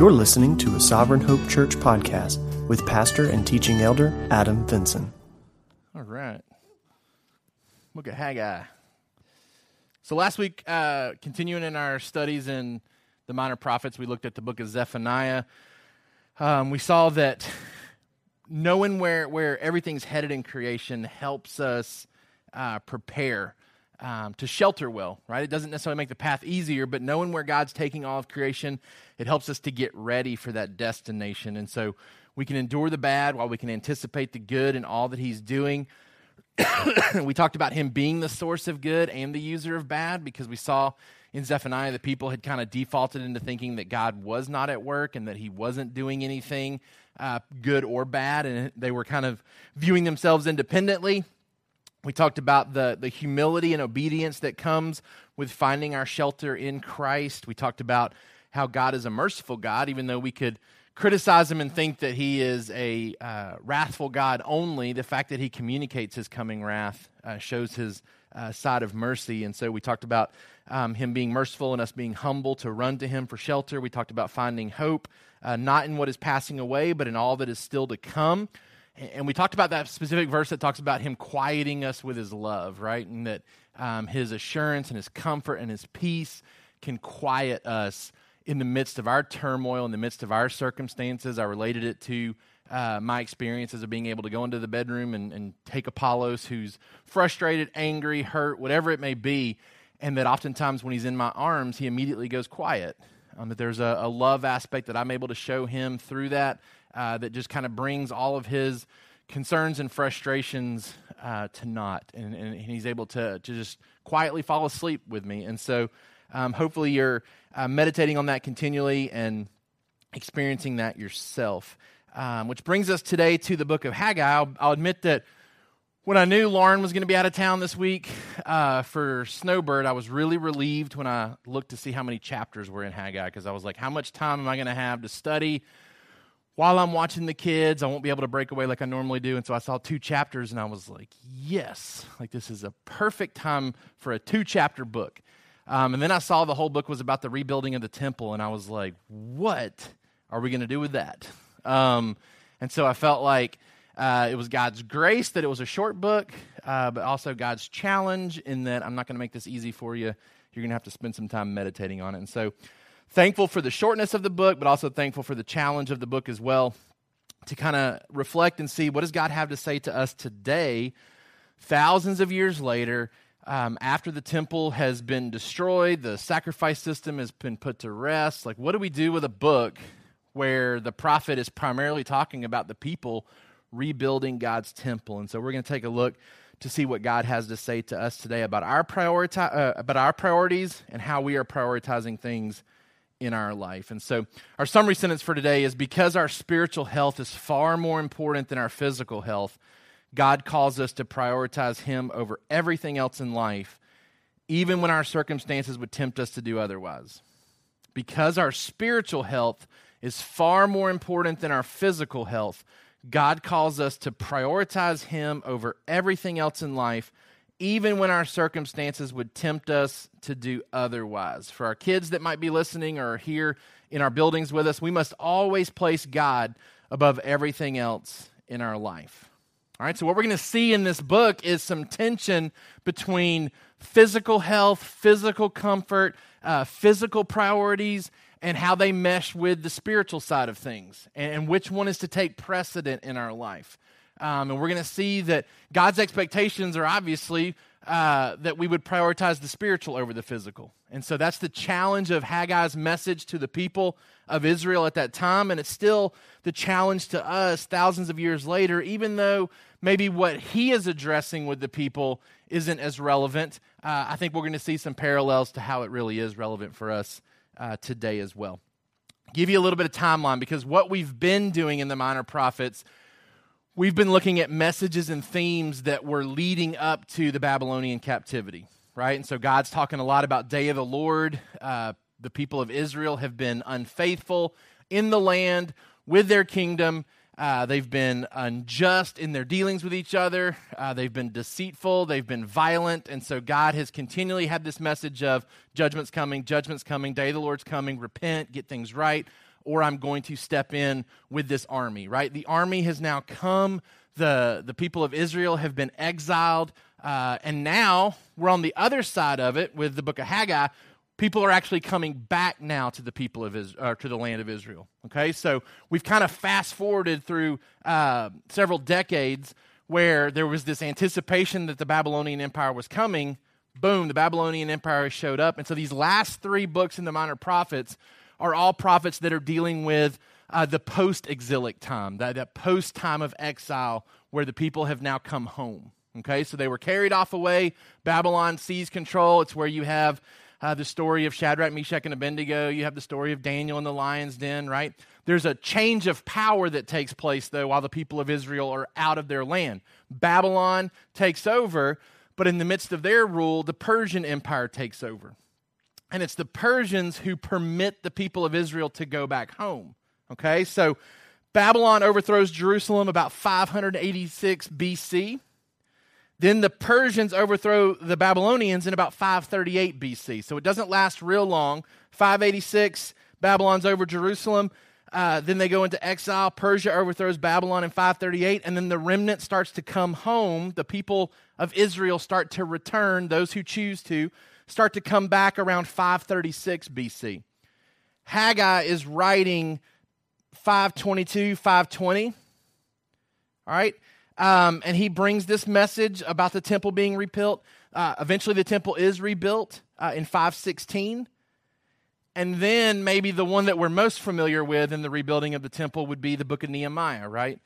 You're listening to a Sovereign Hope Church podcast with pastor and teaching elder Adam Vinson. All right. Look at Haggai. So last week, uh, continuing in our studies in the minor prophets, we looked at the book of Zephaniah. Um, we saw that knowing where, where everything's headed in creation helps us uh, prepare um, to shelter well, right? It doesn't necessarily make the path easier, but knowing where God's taking all of creation, it helps us to get ready for that destination. And so we can endure the bad while we can anticipate the good and all that He's doing. we talked about Him being the source of good and the user of bad because we saw in Zephaniah that people had kind of defaulted into thinking that God was not at work and that He wasn't doing anything uh, good or bad, and they were kind of viewing themselves independently. We talked about the, the humility and obedience that comes with finding our shelter in Christ. We talked about how God is a merciful God, even though we could criticize him and think that he is a uh, wrathful God only. The fact that he communicates his coming wrath uh, shows his uh, side of mercy. And so we talked about um, him being merciful and us being humble to run to him for shelter. We talked about finding hope, uh, not in what is passing away, but in all that is still to come. And we talked about that specific verse that talks about him quieting us with his love, right? And that um, his assurance and his comfort and his peace can quiet us in the midst of our turmoil, in the midst of our circumstances. I related it to uh, my experiences of being able to go into the bedroom and, and take Apollos, who's frustrated, angry, hurt, whatever it may be, and that oftentimes when he's in my arms, he immediately goes quiet. Um, that there's a, a love aspect that I'm able to show him through that uh, that just kind of brings all of his concerns and frustrations uh, to naught. And, and, he's able to, to just quietly fall asleep with me. And so um, hopefully you're uh, meditating on that continually and experiencing that yourself. Um, which brings us today to the book of Haggai. I'll, I'll admit that when I knew Lauren was going to be out of town this week uh, for Snowbird, I was really relieved when I looked to see how many chapters were in Haggai because I was like, how much time am I going to have to study? While I'm watching the kids, I won't be able to break away like I normally do. And so I saw two chapters and I was like, yes, like this is a perfect time for a two chapter book. Um, and then I saw the whole book was about the rebuilding of the temple, and I was like, what are we going to do with that? Um, and so I felt like uh, it was God's grace that it was a short book, uh, but also God's challenge in that I'm not going to make this easy for you. You're going to have to spend some time meditating on it. And so thankful for the shortness of the book, but also thankful for the challenge of the book as well to kind of reflect and see what does God have to say to us today, thousands of years later, um, after the temple has been destroyed, the sacrifice system has been put to rest. Like, what do we do with a book where the prophet is primarily talking about the people rebuilding God's temple? And so, we're going to take a look to see what God has to say to us today about our uh, about our priorities and how we are prioritizing things in our life. And so, our summary sentence for today is because our spiritual health is far more important than our physical health, God calls us to prioritize Him over everything else in life, even when our circumstances would tempt us to do otherwise. Because our spiritual health is far more important than our physical health, God calls us to prioritize Him over everything else in life even when our circumstances would tempt us to do otherwise. For our kids that might be listening or here in our buildings with us, we must always place God above everything else in our life. All right, so what we're going to see in this book is some tension between physical health, physical comfort, uh, physical priorities, and how they mesh with the spiritual side of things, and which one is to take precedent in our life. Um, and we're going to see that God's expectations are obviously uh, that we would prioritize the spiritual over the physical. And so that's the challenge of Haggai's message to the people of Israel at that time. And it's still the challenge to us thousands of years later, even though maybe what he is addressing with the people isn't as relevant. Uh, I think we're going to see some parallels to how it really is relevant for us uh, today as well. Give you a little bit of timeline because what we've been doing in the minor prophets we've been looking at messages and themes that were leading up to the Babylonian captivity, right? And so God's talking a lot about day of the Lord. Uh, the people of Israel have been unfaithful in the land with their kingdom. Uh, they've been unjust in their dealings with each other. Uh, they've been deceitful. They've been violent. And so God has continually had this message of judgment's coming, judgment's coming, day of the Lord's coming, repent, get things right or I'm going to step in with this army, right? The army has now come. The, the people of Israel have been exiled. Uh, and now we're on the other side of it with the book of Haggai. People are actually coming back now to the people of Israel, to the land of Israel. Okay, so we've kind of fast forwarded through uh, several decades where there was this anticipation that the Babylonian Empire was coming. Boom, the Babylonian Empire showed up. And so these last three books in the Minor Prophets are all prophets that are dealing with uh, the post exilic time, that, that post time of exile where the people have now come home. Okay, so they were carried off away. Babylon seized control. It's where you have uh, the story of Shadrach, Meshach, and Abednego. You have the story of Daniel in the lion's den, right? There's a change of power that takes place, though, while the people of Israel are out of their land. Babylon takes over, but in the midst of their rule, the Persian Empire takes over. And it's the Persians who permit the people of Israel to go back home. Okay, so Babylon overthrows Jerusalem about 586 BC. Then the Persians overthrow the Babylonians in about 538 BC. So it doesn't last real long. 586, Babylon's over Jerusalem. Uh, then they go into exile. Persia overthrows Babylon in 538, and then the remnant starts to come home. The people of Israel start to return, those who choose to, start to come back around 536 BC. Haggai is writing 522, 520. All right? Um, and he brings this message about the temple being rebuilt. Uh, eventually, the temple is rebuilt uh, in 516. And then maybe the one that we're most familiar with in the rebuilding of the temple would be the book of Nehemiah, right?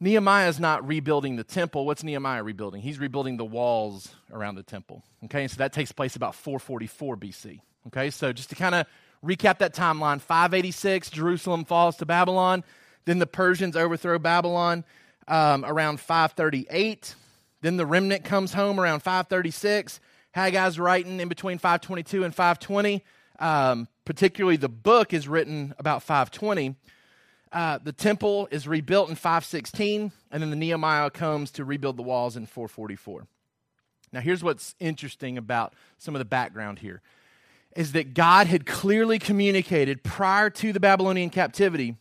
Nehemiah is not rebuilding the temple. What's Nehemiah rebuilding? He's rebuilding the walls around the temple. Okay, so that takes place about 444 BC. Okay, so just to kind of recap that timeline 586, Jerusalem falls to Babylon. Then the Persians overthrow Babylon um, around 538. Then the remnant comes home around 536. Haggai's writing in between 522 and 520. Um, particularly, the book is written about 520. Uh, the temple is rebuilt in 516, and then the Nehemiah comes to rebuild the walls in 444. Now, here's what's interesting about some of the background here is that God had clearly communicated prior to the Babylonian captivity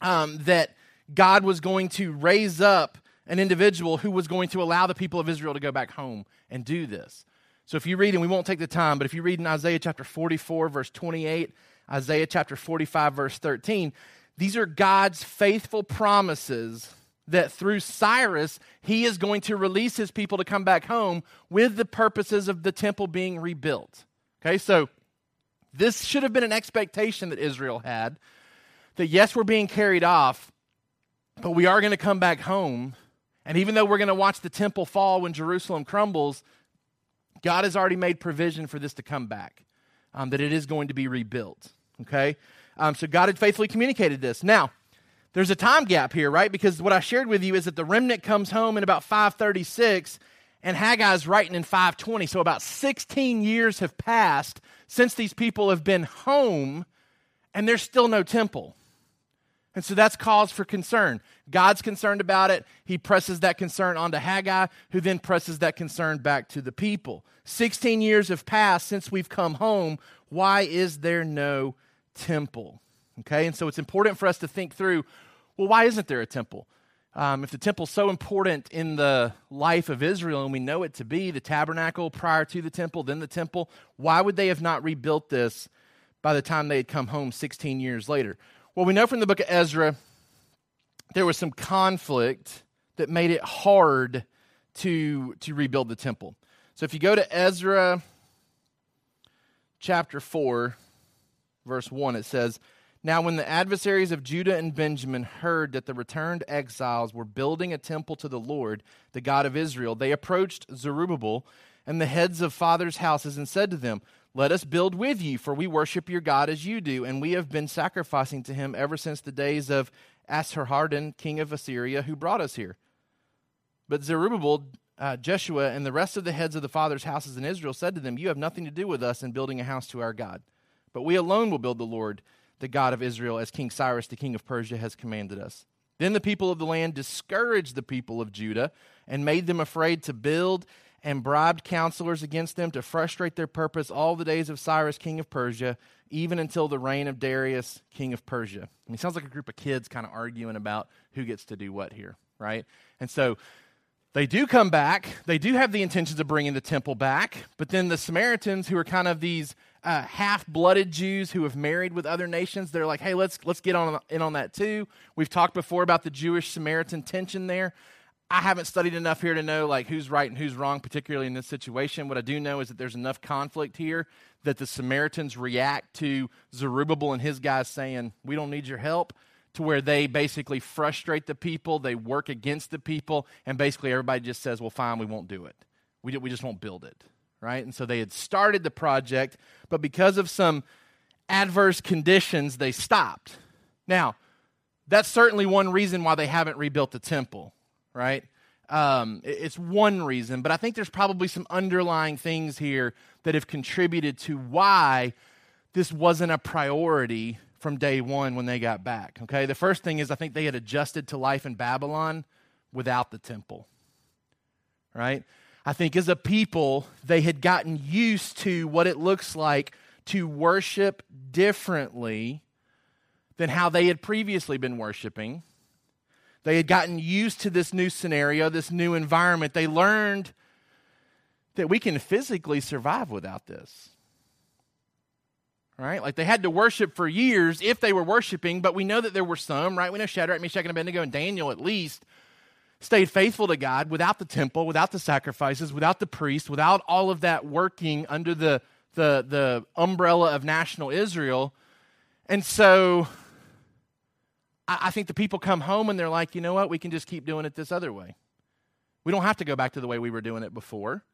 um, that God was going to raise up an individual who was going to allow the people of Israel to go back home and do this. So if you read, and we won't take the time, but if you read in Isaiah chapter 44, verse 28, Isaiah chapter 45, verse 13, these are God's faithful promises that through Cyrus, he is going to release his people to come back home with the purposes of the temple being rebuilt. Okay, so this should have been an expectation that Israel had that yes, we're being carried off, but we are going to come back home. And even though we're going to watch the temple fall when Jerusalem crumbles, God has already made provision for this to come back, um, that it is going to be rebuilt. Okay? Um, so God had faithfully communicated this. Now, there's a time gap here, right? Because what I shared with you is that the remnant comes home in about 536 and Haggai's writing in 520. So about 16 years have passed since these people have been home and there's still no temple. And so that's cause for concern. God's concerned about it. He presses that concern onto Haggai, who then presses that concern back to the people. 16 years have passed since we've come home. Why is there no temple? Okay, and so it's important for us to think through well, why isn't there a temple? Um, if the temple's so important in the life of Israel, and we know it to be the tabernacle prior to the temple, then the temple, why would they have not rebuilt this by the time they had come home 16 years later? Well, we know from the book of Ezra there was some conflict that made it hard to, to rebuild the temple. So if you go to Ezra chapter 4, verse 1, it says, Now when the adversaries of Judah and Benjamin heard that the returned exiles were building a temple to the Lord, the God of Israel, they approached Zerubbabel and the heads of fathers' houses and said to them, let us build with you, for we worship your God as you do, and we have been sacrificing to him ever since the days of Esarhaddon, king of Assyria, who brought us here. But Zerubbabel, uh, Jeshua, and the rest of the heads of the fathers' houses in Israel said to them, You have nothing to do with us in building a house to our God, but we alone will build the Lord, the God of Israel, as King Cyrus, the king of Persia, has commanded us. Then the people of the land discouraged the people of Judah and made them afraid to build and bribed counselors against them to frustrate their purpose all the days of Cyrus, king of Persia, even until the reign of Darius, king of Persia. I mean, it sounds like a group of kids kind of arguing about who gets to do what here, right? And so they do come back. They do have the intentions of bringing the temple back. But then the Samaritans, who are kind of these uh, half-blooded Jews who have married with other nations, they're like, "Hey, let's let's get on in on that too." We've talked before about the Jewish Samaritan tension there. I haven't studied enough here to know like who's right and who's wrong, particularly in this situation. What I do know is that there's enough conflict here that the Samaritans react to Zerubbabel and his guys saying, "We don't need your help." to where they basically frustrate the people, they work against the people, and basically everybody just says, well, fine, we won't do it. We, we just won't build it, right? And so they had started the project, but because of some adverse conditions, they stopped. Now, that's certainly one reason why they haven't rebuilt the temple, right? Um, it's one reason, but I think there's probably some underlying things here that have contributed to why this wasn't a priority from day one when they got back. Okay, the first thing is I think they had adjusted to life in Babylon without the temple. Right? I think as a people, they had gotten used to what it looks like to worship differently than how they had previously been worshiping. They had gotten used to this new scenario, this new environment. They learned that we can physically survive without this right? Like they had to worship for years if they were worshiping, but we know that there were some, right? We know Shadrach, Meshach, and Abednego, and Daniel at least stayed faithful to God without the temple, without the sacrifices, without the priest, without all of that working under the, the, the umbrella of national Israel. And so I, I think the people come home and they're like, you know what? We can just keep doing it this other way. We don't have to go back to the way we were doing it before.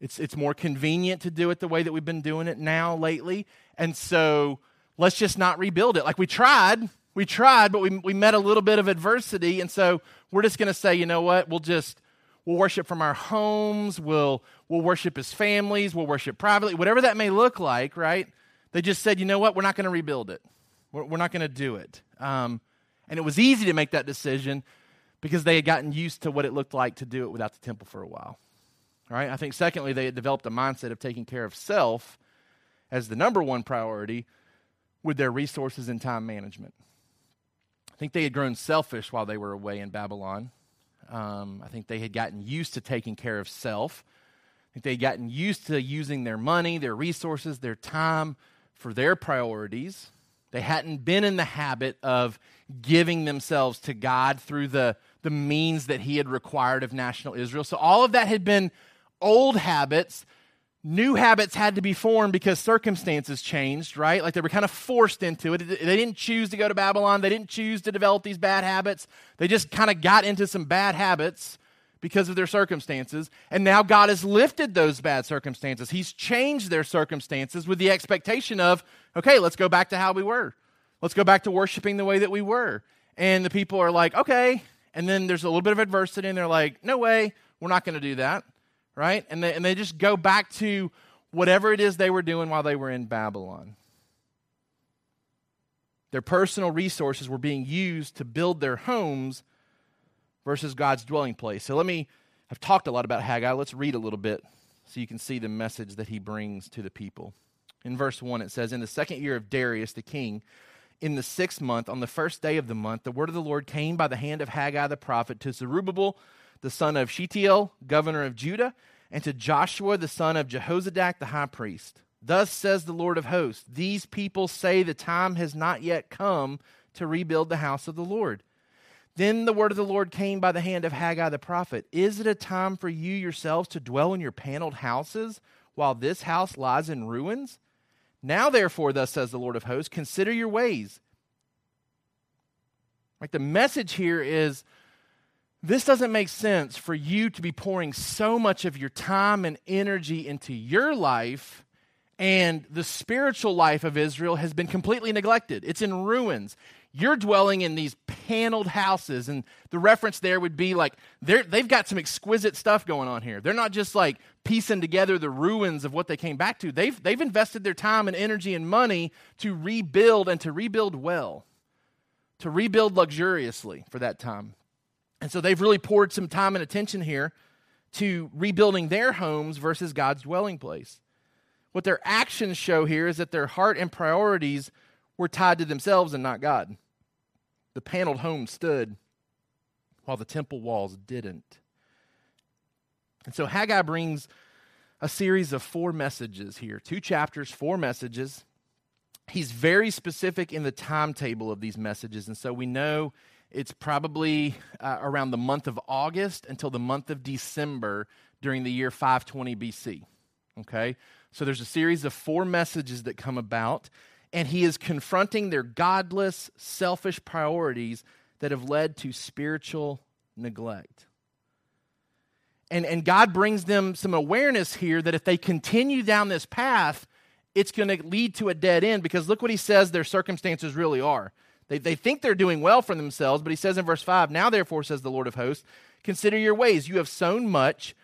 It's, it's more convenient to do it the way that we've been doing it now lately. And so let's just not rebuild it. Like we tried, we tried, but we, we met a little bit of adversity. And so we're just going to say, you know what? We'll just, we'll worship from our homes. We'll, we'll worship as families. We'll worship privately, whatever that may look like, right? They just said, you know what? We're not going to rebuild it. We're, we're not going to do it. Um, and it was easy to make that decision because they had gotten used to what it looked like to do it without the temple for a while. Right? I think, secondly, they had developed a mindset of taking care of self as the number one priority with their resources and time management. I think they had grown selfish while they were away in Babylon. Um, I think they had gotten used to taking care of self. I think they had gotten used to using their money, their resources, their time for their priorities. They hadn't been in the habit of giving themselves to God through the, the means that He had required of national Israel. So all of that had been old habits, new habits had to be formed because circumstances changed, right? Like they were kind of forced into it. They didn't choose to go to Babylon, they didn't choose to develop these bad habits. They just kind of got into some bad habits because of their circumstances. And now God has lifted those bad circumstances. He's changed their circumstances with the expectation of, okay, let's go back to how we were. Let's go back to worshiping the way that we were. And the people are like, okay. And then there's a little bit of adversity, and they're like, no way, we're not going to do that right? And they, and they just go back to whatever it is they were doing while they were in Babylon. Their personal resources were being used to build their homes versus God's dwelling place. So let me, I've talked a lot about Haggai. Let's read a little bit so you can see the message that he brings to the people. In verse 1, it says, In the second year of Darius the king, in the sixth month, on the first day of the month, the word of the Lord came by the hand of Haggai the prophet to Zerubbabel the son of Shealtiel, governor of Judah, and to Joshua, the son of Jehozadak, the high priest. Thus says the Lord of hosts These people say the time has not yet come to rebuild the house of the Lord. Then the word of the Lord came by the hand of Haggai the prophet Is it a time for you yourselves to dwell in your paneled houses while this house lies in ruins? Now, therefore, thus says the Lord of hosts, consider your ways. Like the message here is this doesn't make sense for you to be pouring so much of your time and energy into your life, and the spiritual life of Israel has been completely neglected. It's in ruins. You're dwelling in these paneled houses, and the reference there would be like they've got some exquisite stuff going on here. They're not just like piecing together the ruins of what they came back to. They've, they've invested their time and energy and money to rebuild and to rebuild well, to rebuild luxuriously for that time. And so they've really poured some time and attention here to rebuilding their homes versus God's dwelling place. What their actions show here is that their heart and priorities were tied to themselves and not God. The paneled home stood while the temple walls didn't. And so Haggai brings a series of four messages here two chapters, four messages. He's very specific in the timetable of these messages. And so we know it's probably uh, around the month of August until the month of December during the year 520 BC. Okay? So there's a series of four messages that come about, and he is confronting their godless, selfish priorities that have led to spiritual neglect. And, and God brings them some awareness here that if they continue down this path, it's going to lead to a dead end because look what he says their circumstances really are. They, they think they're doing well for themselves, but he says in verse 5 Now, therefore, says the Lord of hosts, consider your ways. You have sown much,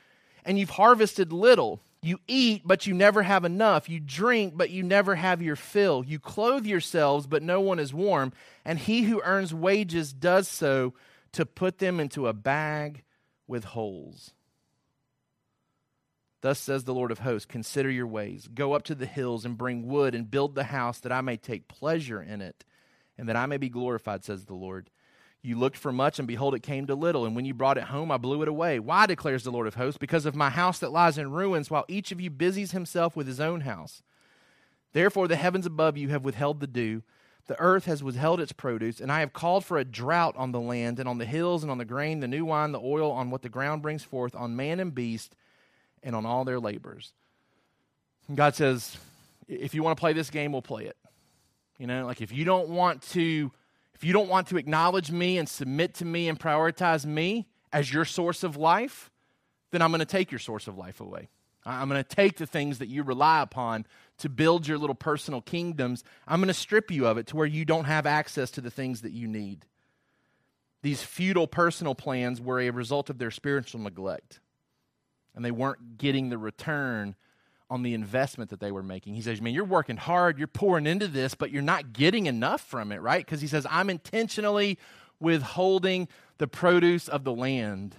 and you've harvested little. You eat, but you never have enough. You drink, but you never have your fill. You clothe yourselves, but no one is warm. And he who earns wages does so to put them into a bag with holes. Thus says the Lord of hosts Consider your ways. Go up to the hills and bring wood and build the house that I may take pleasure in it and that I may be glorified, says the Lord. You looked for much, and behold, it came to little. And when you brought it home, I blew it away. Why, declares the Lord of hosts? Because of my house that lies in ruins, while each of you busies himself with his own house. Therefore, the heavens above you have withheld the dew, the earth has withheld its produce, and I have called for a drought on the land, and on the hills, and on the grain, the new wine, the oil, on what the ground brings forth, on man and beast, and on all their labors. God says, if you want to play this game, we'll play it. You know, like if you don't want to if you don't want to acknowledge me and submit to me and prioritize me as your source of life, then I'm going to take your source of life away. I'm going to take the things that you rely upon to build your little personal kingdoms. I'm going to strip you of it to where you don't have access to the things that you need. These futile personal plans were a result of their spiritual neglect, and they weren't getting the return on the investment that they were making. He says, Man, you're working hard, you're pouring into this, but you're not getting enough from it, right? Because he says, I'm intentionally withholding the produce of the land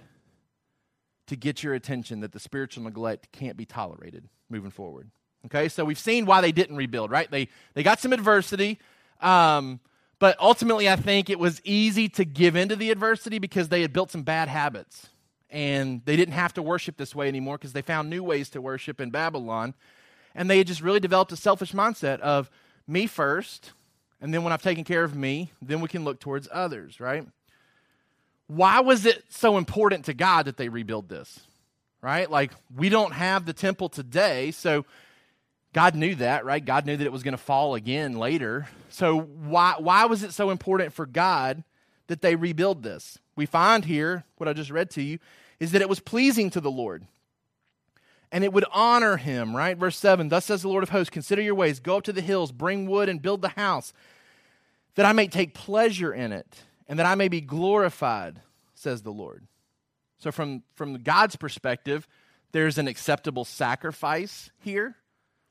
to get your attention that the spiritual neglect can't be tolerated moving forward. Okay, so we've seen why they didn't rebuild, right? They, they got some adversity. Um, but ultimately, I think it was easy to give into the adversity because they had built some bad habits and they didn't have to worship this way anymore because they found new ways to worship in Babylon. And they had just really developed a selfish mindset of me first, and then when I've taken care of me, then we can look towards others, right? Why was it so important to God that they rebuild this? Right? Like, we don't have the temple today, so God knew that, right? God knew that it was going to fall again later. So, why, why was it so important for God that they rebuild this? We find here, what I just read to you, is that it was pleasing to the Lord. And it would honor him, right? Verse 7 Thus says the Lord of hosts, Consider your ways, go up to the hills, bring wood, and build the house, that I may take pleasure in it, and that I may be glorified, says the Lord. So, from, from God's perspective, there's an acceptable sacrifice here.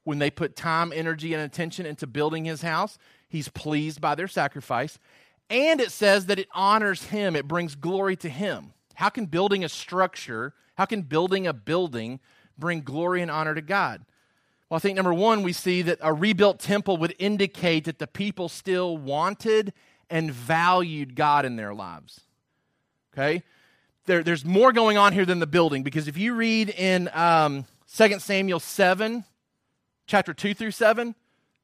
When they put time, energy, and attention into building his house, he's pleased by their sacrifice. And it says that it honors him, it brings glory to him. How can building a structure, how can building a building bring glory and honor to God? Well, I think number one, we see that a rebuilt temple would indicate that the people still wanted and valued God in their lives. Okay? There, there's more going on here than the building because if you read in um, 2 Samuel 7, chapter 2 through 7,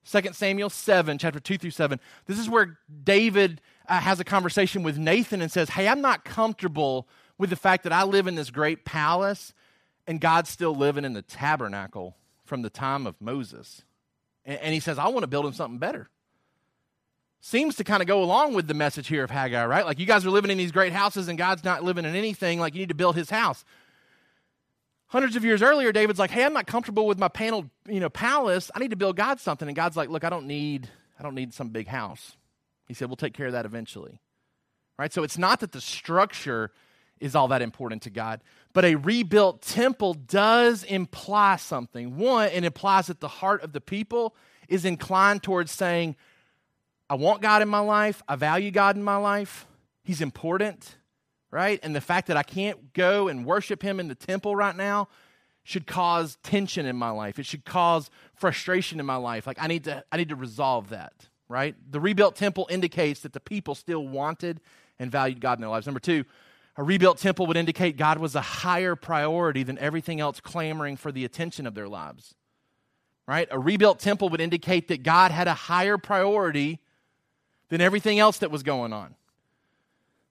2 Samuel 7, chapter 2 through 7. This is where David uh, has a conversation with Nathan and says, Hey, I'm not comfortable with the fact that I live in this great palace and God's still living in the tabernacle from the time of Moses. And, and he says, I want to build him something better. Seems to kind of go along with the message here of Haggai, right? Like you guys are living in these great houses and God's not living in anything, like you need to build his house. Hundreds of years earlier, David's like, "Hey, I'm not comfortable with my paneled, you know, palace. I need to build God something." And God's like, "Look, I don't need, I don't need some big house." He said, "We'll take care of that eventually." Right? So it's not that the structure is all that important to God, but a rebuilt temple does imply something. One, it implies that the heart of the people is inclined towards saying, "I want God in my life. I value God in my life. He's important." Right? And the fact that I can't go and worship him in the temple right now should cause tension in my life. It should cause frustration in my life. Like I need to I need to resolve that, right? The rebuilt temple indicates that the people still wanted and valued God in their lives. Number 2, a rebuilt temple would indicate God was a higher priority than everything else clamoring for the attention of their lives. Right? A rebuilt temple would indicate that God had a higher priority than everything else that was going on.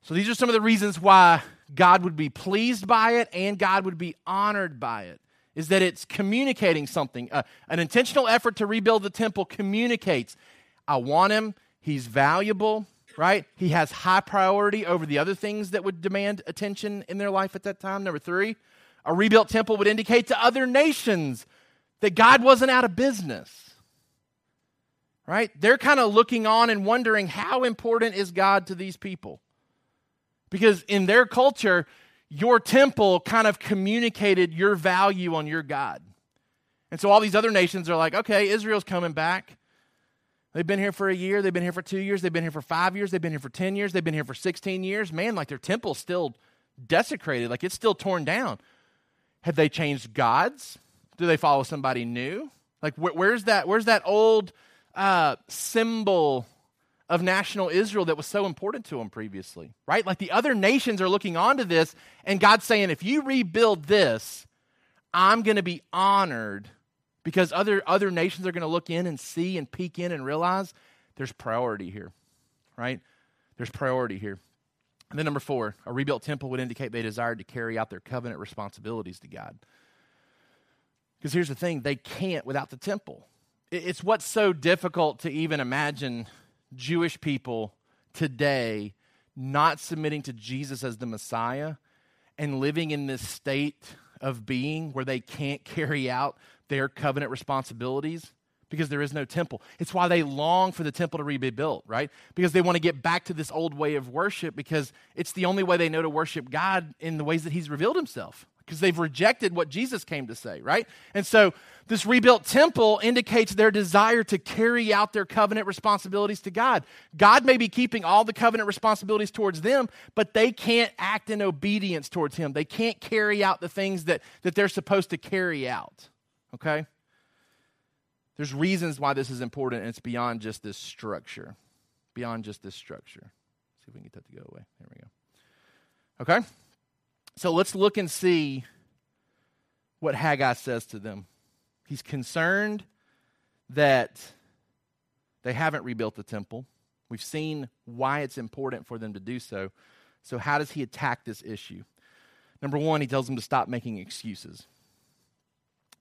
So these are some of the reasons why God would be pleased by it and God would be honored by it. Is that it's communicating something. Uh, an intentional effort to rebuild the temple communicates I want him, he's valuable, right? He has high priority over the other things that would demand attention in their life at that time. Number three, a rebuilt temple would indicate to other nations that God wasn't out of business. Right? They're kind of looking on and wondering how important is God to these people? Because in their culture, your temple kind of communicated your value on your God. And so all these other nations are like, okay, Israel's coming back. They've been here for a year, they've been here for two years, they've been here for five years, they've been here for 10 years, they've been here for 16 years. Man, like their temple's still desecrated, like it's still torn down. Have they changed gods? Do they follow somebody new? Like wh- where's that where's that old uh, symbol of national Israel that was so important to them previously, right? Like the other nations are looking onto this, and God's saying, if you rebuild this, I'm going to be honored because other, other nations are going to look in and see and peek in and realize there's priority here, right? There's priority here. And then number four, a rebuilt temple would indicate they desired to carry out their covenant responsibilities to God. Because here's the thing they can't without the temple. It's what's so difficult to even imagine Jewish people today not submitting to Jesus as the Messiah and living in this state of being where they can't carry out their covenant responsibilities because there is no temple. It's why they long for the temple to be built, right? Because they want to get back to this old way of worship because it's the only way they know to worship God in the ways that He's revealed Himself because they've rejected what Jesus came to say, right? And so this rebuilt temple indicates their desire to carry out their covenant responsibilities to God. God may be keeping all the covenant responsibilities towards them, but they can't act in obedience towards Him. They can't carry out the things that, that they're supposed to carry out. Okay? There's reasons why this is important, and it's beyond just this structure. Beyond just this structure. Let's see if we can get that to go away. There we go. Okay? So let's look and see what Haggai says to them. He's concerned that they haven't rebuilt the temple. We've seen why it's important for them to do so. So, how does he attack this issue? Number one, he tells them to stop making excuses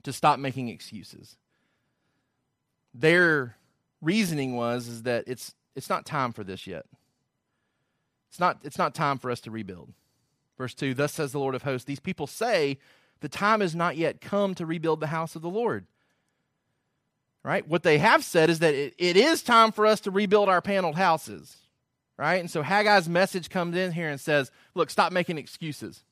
to stop making excuses. Their reasoning was is that it's it's not time for this yet. It's not it's not time for us to rebuild. Verse 2, thus says the Lord of hosts, these people say the time has not yet come to rebuild the house of the Lord. Right? What they have said is that it, it is time for us to rebuild our paneled houses. Right? And so Haggai's message comes in here and says, look, stop making excuses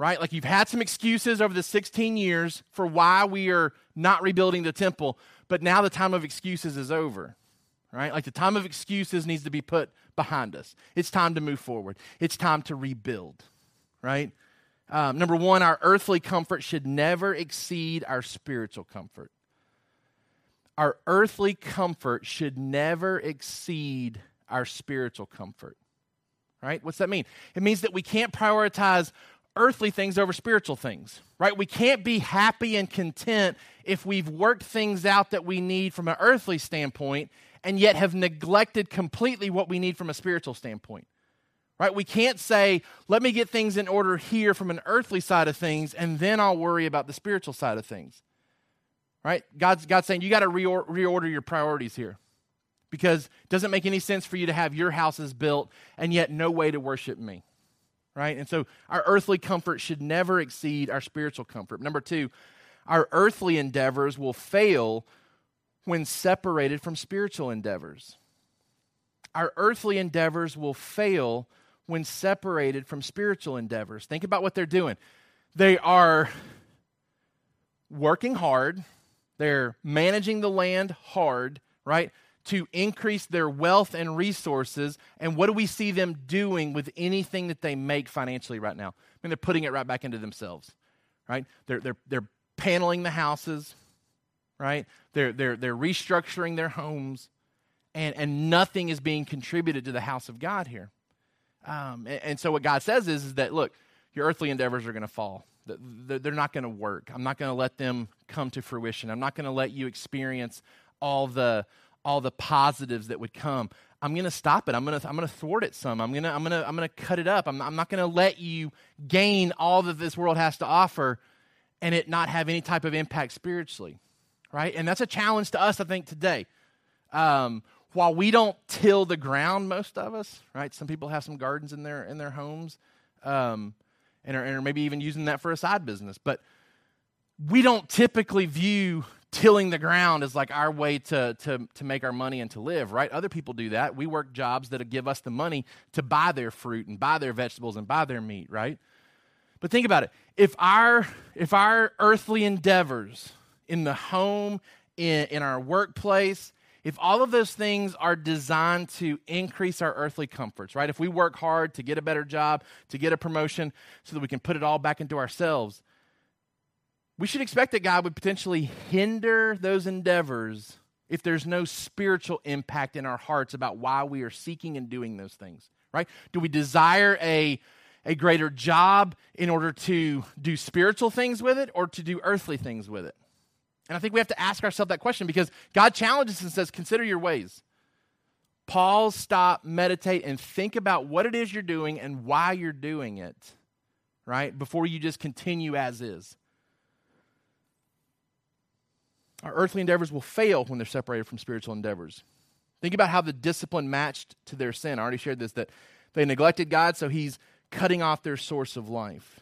right? Like you've had some excuses over the 16 years for why we are not rebuilding the temple, but now the time of excuses is over, right? Like the time of excuses needs to be put behind us. It's time to move forward, it's time to rebuild, right? Um, number one, our earthly comfort should never exceed our spiritual comfort. Our earthly comfort should never exceed our spiritual comfort. Right? What's that mean? It means that we can't prioritize earthly things over spiritual things, right? We can't be happy and content if we've worked things out that we need from an earthly standpoint and yet have neglected completely what we need from a spiritual standpoint. Right? We can't say, let me get things in order here from an earthly side of things, and then I'll worry about the spiritual side of things. Right? God's, God's saying, you got to reor- reorder your priorities here because it doesn't make any sense for you to have your houses built and yet no way to worship me right? And so our earthly comfort should never exceed our spiritual comfort. Number two, our earthly endeavors will fail when separated from spiritual endeavors. Our earthly endeavors will fail when separated from spiritual endeavors. Think about what they're doing. They are working hard, they're managing the land hard, right? to increase their wealth and resources. And what do we see them doing with anything that they make financially right now? I mean, they're putting it right back into themselves, right? They're, they're, they're paneling the houses, right? They're, they're, they're restructuring their homes, and, and nothing is being contributed to the house of God here. Um, and, and, so what God says is, is that, look, your earthly endeavors are going to fall. They're not going to work. I'm not going to let them come to fruition. I'm not going to let you experience all the, all the positives that would come. I'm going to stop it. I'm going to I'm going to thwart it some. I'm going to I'm going to I'm going to cut it up. I'm, I'm not going to let you gain all that this world has to offer and it not have any type of impact spiritually. Right? And that's a challenge to us I think today. Um, while we don't till the ground most of us, right? Some people have some gardens in their in their homes. Um, and are, and are maybe even using that for a side business, but we don't typically view tilling the ground as like our way to, to, to make our money and to live, right? Other people do that. We work jobs that give us the money to buy their fruit and buy their vegetables and buy their meat, right? But think about it. If our, if our earthly endeavors in the home, in, in our workplace, if all of those things are designed to increase our earthly comforts, right? If we work hard to get a better job, to get a promotion, so that we can put it all back into ourselves, we should expect that God would potentially hinder those endeavors if there's no spiritual impact in our hearts about why we are seeking and doing those things, right? Do we desire a, a greater job in order to do spiritual things with it or to do earthly things with it? And I think we have to ask ourselves that question because God challenges us and says, Consider your ways. Pause, stop, meditate, and think about what it is you're doing and why you're doing it, right? Before you just continue as is. Our earthly endeavors will fail when they're separated from spiritual endeavors. Think about how the discipline matched to their sin. I already shared this that they neglected God, so He's cutting off their source of life,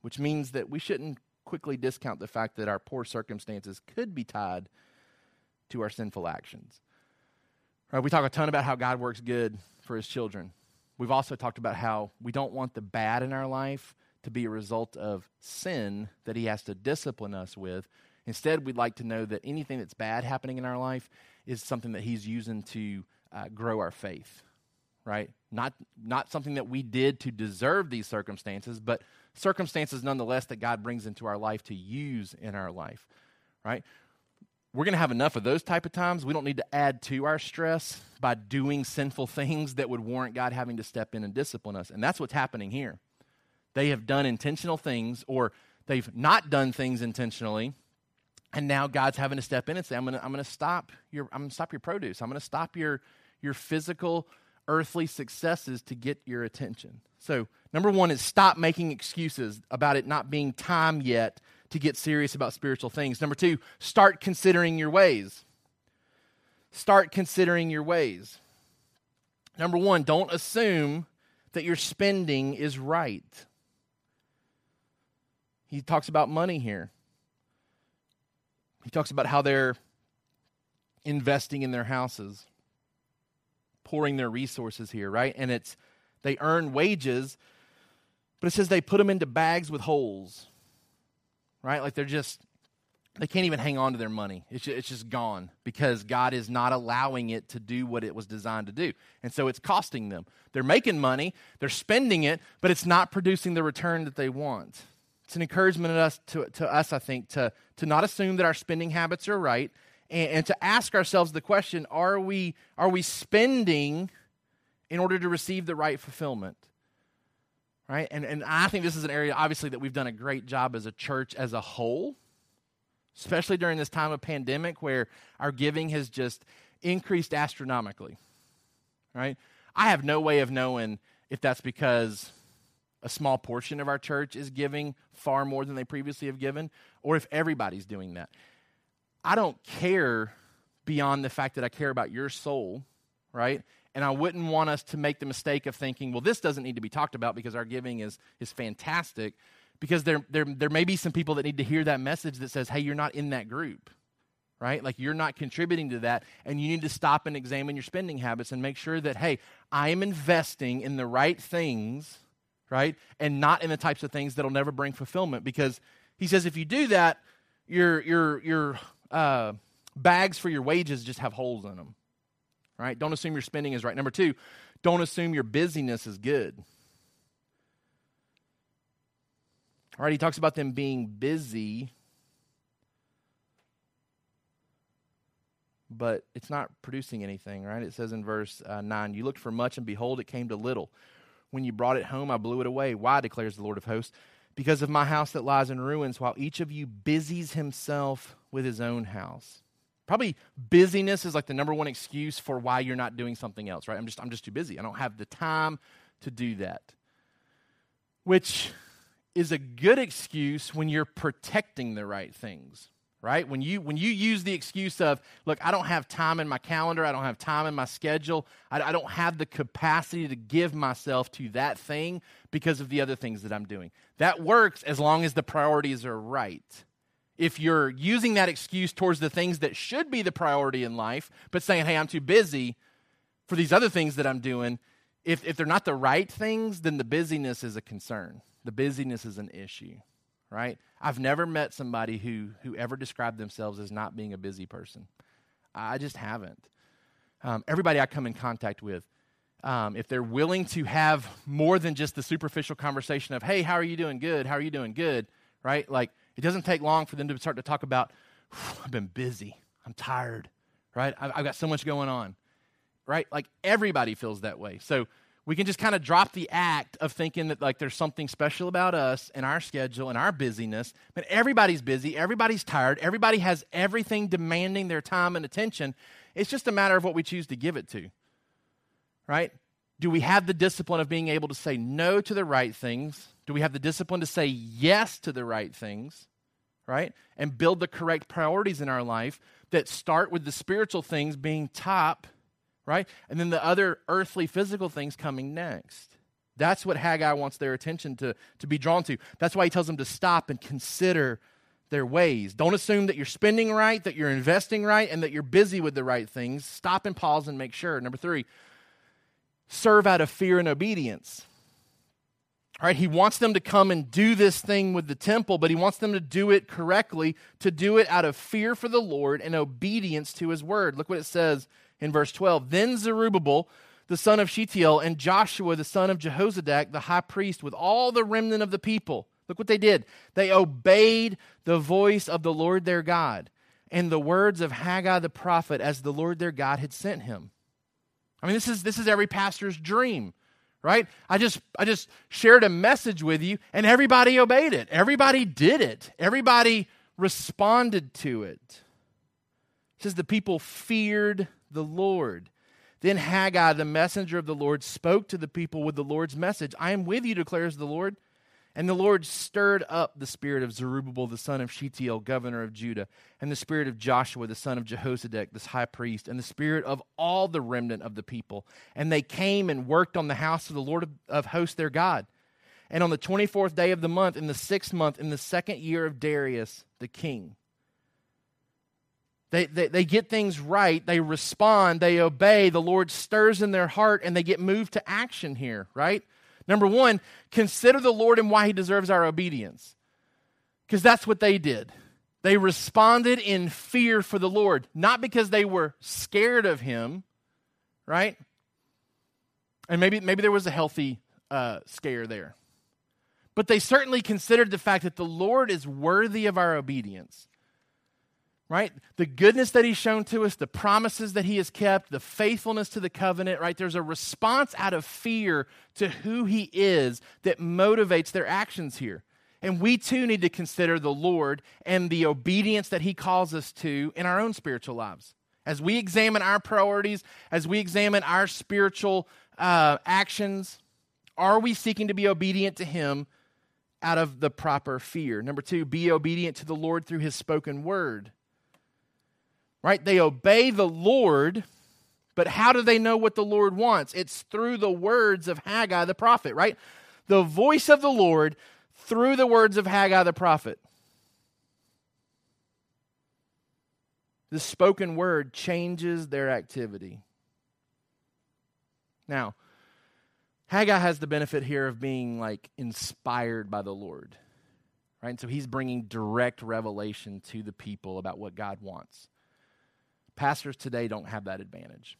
which means that we shouldn't quickly discount the fact that our poor circumstances could be tied to our sinful actions. Right, we talk a ton about how God works good for His children. We've also talked about how we don't want the bad in our life to be a result of sin that He has to discipline us with Instead, we'd like to know that anything that's bad happening in our life is something that He's using to uh, grow our faith, right? Not, not something that we did to deserve these circumstances, but circumstances nonetheless that God brings into our life to use in our life, right? We're going to have enough of those type of times. We don't need to add to our stress by doing sinful things that would warrant God having to step in and discipline us. And that's what's happening here. They have done intentional things or they've not done things intentionally and now God's having to step in and say, I'm gonna, I'm gonna stop your I'm gonna stop your produce. I'm gonna stop your your physical earthly successes to get your attention. So number one is stop making excuses about it not being time yet to get serious about spiritual things. Number two, start considering your ways. Start considering your ways. Number one, don't assume that your spending is right. He talks about money here. He talks about how they're investing in their houses, pouring their resources here, right? And it's they earn wages, but it says they put them into bags with holes, right? Like they're just they can't even hang on to their money. It's just, it's just gone because God is not allowing it to do what it was designed to do. And so it's costing them. They're making money, they're spending it, but it's not producing the return that they want. It's an encouragement to us, to, to us I think, to, to not assume that our spending habits are right and, and to ask ourselves the question are we, are we spending in order to receive the right fulfillment? Right? And, and I think this is an area, obviously, that we've done a great job as a church as a whole, especially during this time of pandemic where our giving has just increased astronomically. Right? I have no way of knowing if that's because a small portion of our church is giving far more than they previously have given, or if everybody's doing that. I don't care beyond the fact that I care about your soul, right? And I wouldn't want us to make the mistake of thinking, well, this doesn't need to be talked about because our giving is, is fantastic. Because there, there, there may be some people that need to hear that message that says, hey, you're not in that group, right? Like you're not contributing to that. And you need to stop and examine your spending habits and make sure that, hey, I am investing in the right things right? And not in the types of things that'll never bring fulfillment because he says if you do that, you're, you're, your, your uh, Bags for your wages just have holes in them. Right? Don't assume your spending is right. Number two, don't assume your busyness is good. All right, he talks about them being busy, but it's not producing anything, right? It says in verse uh, 9, You looked for much, and behold, it came to little. When you brought it home, I blew it away. Why, declares the Lord of hosts? Because of my house that lies in ruins, while each of you busies himself with his own house. Probably busyness is like the number one excuse for why you're not doing something else, right? I'm just I'm just too busy. I don't have the time to do that. Which is a good excuse when you're protecting the right things, right? When you when you use the excuse of, look, I don't have time in my calendar, I don't have time in my schedule, I, I don't have the capacity to give myself to that thing because of the other things that I'm doing. That works as long as the priorities are right if you're using that excuse towards the things that should be the priority in life, but saying, hey, I'm too busy for these other things that I'm doing, if, if they're not the right things, then the busyness is a concern. The busyness is an issue, right? I've never met somebody who, who ever described themselves as not being a busy person. I just haven't. Um, everybody I come in contact with, um, if they're willing to have more than just the superficial conversation of, hey, how are you doing? Good. How are you doing? Good. Right? Like, it doesn't take long for them to start to talk about, I've been busy, I'm tired, right? I've got so much going on, right? Like everybody feels that way. So we can just kind of drop the act of thinking that like there's something special about us and our schedule and our busyness. But everybody's busy, everybody's tired, everybody has everything demanding their time and attention. It's just a matter of what we choose to give it to, right? Do we have the discipline of being able to say no to the right things? Do we have the discipline to say yes to the right things? right? And build the correct priorities in our life that start with the spiritual things being top, right? And then the other earthly, physical things coming next. That's what Haggai wants their attention to, to be drawn to. That's why he tells them to stop and consider their ways. Don't assume that you're spending right, that you're investing right, and that you're busy with the right things. Stop and pause and make sure. Number three, serve out of fear and obedience. All right, he wants them to come and do this thing with the temple, but he wants them to do it correctly, to do it out of fear for the Lord and obedience to his word. Look what it says in verse 12. Then Zerubbabel, the son of Shealtiel, and Joshua, the son of Jehozadak, the high priest, with all the remnant of the people, look what they did. They obeyed the voice of the Lord their God and the words of Haggai the prophet as the Lord their God had sent him. I mean, this is, this is every pastor's dream right? I just I just shared a message with you and everybody obeyed it. Everybody did it. Everybody responded to it. It says the people feared the Lord. Then Haggai, the messenger of the Lord, spoke to the people with the Lord's message. I am with you, declares the Lord. And the Lord stirred up the spirit of Zerubbabel, the son of Shealtiel, governor of Judah, and the spirit of Joshua, the son of Jehozadak, this high priest, and the spirit of all the remnant of the people. And they came and worked on the house of the Lord of, of hosts, their God. And on the 24th day of the month, in the sixth month, in the second year of Darius the king. They, they, they get things right. They respond. They obey. The Lord stirs in their heart and they get moved to action here, right? Number one, consider the Lord and why he deserves our obedience. Because that's what they did. They responded in fear for the Lord, not because they were scared of him, right? And maybe, maybe there was a healthy uh, scare there. But they certainly considered the fact that the Lord is worthy of our obedience right? The goodness that he's shown to us, the promises that he has kept, the faithfulness to the covenant, right? There's a response out of fear to who he is that motivates their actions here. And we too need to consider the Lord and the obedience that he calls us to in our own spiritual lives. As we examine our priorities, as we examine our spiritual uh, actions, are we seeking to be obedient to him out of the proper fear? Number two, be obedient to the Lord through his spoken word right? They obey the Lord, but how do they know what the Lord wants? It's through the words of Haggai the prophet, right? The voice of the Lord through the words of Haggai the prophet. The spoken word changes their activity. Now, Haggai has the benefit here of being like inspired by the Lord, right? And so he's bringing direct revelation to the people about what God wants. Pastors today don't have that advantage.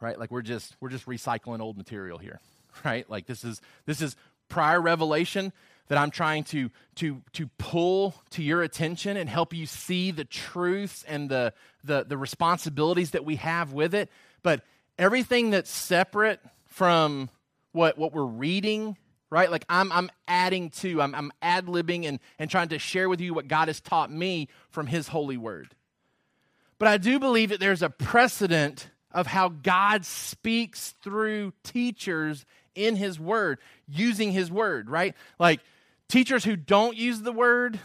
Right? Like we're just we're just recycling old material here. Right? Like this is this is prior revelation that I'm trying to to to pull to your attention and help you see the truths and the the, the responsibilities that we have with it. But everything that's separate from what what we're reading, right? Like I'm I'm adding to, I'm I'm ad-libbing and, and trying to share with you what God has taught me from his holy word. But I do believe that there's a precedent of how God speaks through teachers in his word, using his word, right? Like teachers who don't use the word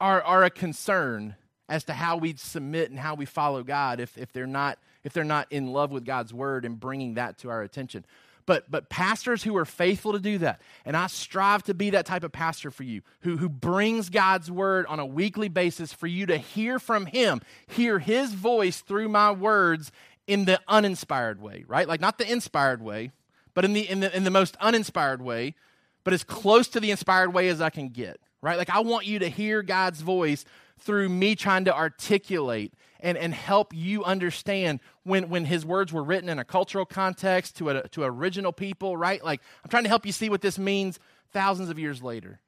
are, are a concern as to how we submit and how we follow God if, if, they're not, if they're not in love with God's word and bringing that to our attention. But, but pastors who are faithful to do that, and I strive to be that type of pastor for you, who, who brings God's word on a weekly basis for you to hear from Him, hear His voice through my words in the uninspired way, right? Like not the inspired way, but in the, in the, in the most uninspired way, but as close to the inspired way as I can get, right? Like I want you to hear God's voice through me trying to articulate and, and help you understand when, when his words were written in a cultural context to, a, to original people, right? Like, I'm trying to help you see what this means thousands of years later.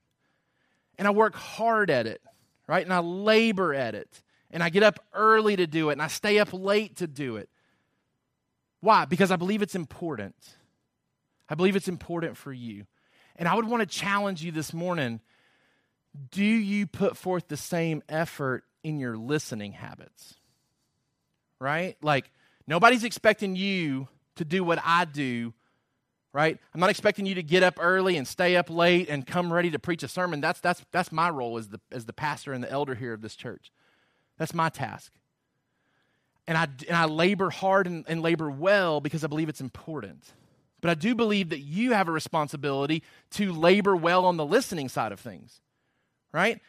And I work hard at it, right? And I labor at it. And I get up early to do it, and I stay up late to do it. Why? Because I believe it's important. I believe it's important for you. And I would want to challenge you this morning do you put forth the same effort in your listening habits? Right? Like, nobody's expecting you to do what I do, right? I'm not expecting you to get up early and stay up late and come ready to preach a sermon. That's, that's, that's my role as the, as the pastor and the elder here of this church. That's my task. And I, and I labor hard and, and labor well because I believe it's important. But I do believe that you have a responsibility to labor well on the listening side of things right?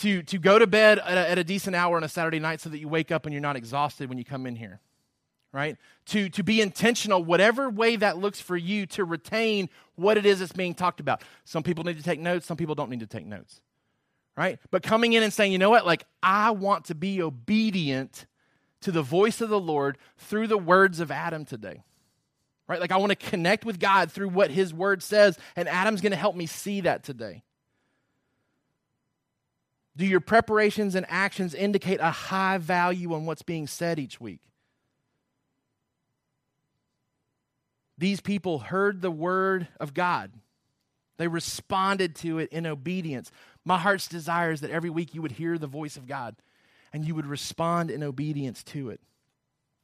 To, to go to bed at a, at a decent hour on a Saturday night so that you wake up and you're not exhausted when you come in here, right? To, to be intentional, whatever way that looks for you, to retain what it is that's being talked about. Some people need to take notes, some people don't need to take notes, right? But coming in and saying, you know what, like, I want to be obedient to the voice of the Lord through the words of Adam today. Right? Like I want to connect with God through what his word says, and Adam's going to help me see that today. Do your preparations and actions indicate a high value on what's being said each week? These people heard the word of God. They responded to it in obedience. My heart's desire is that every week you would hear the voice of God and you would respond in obedience to it.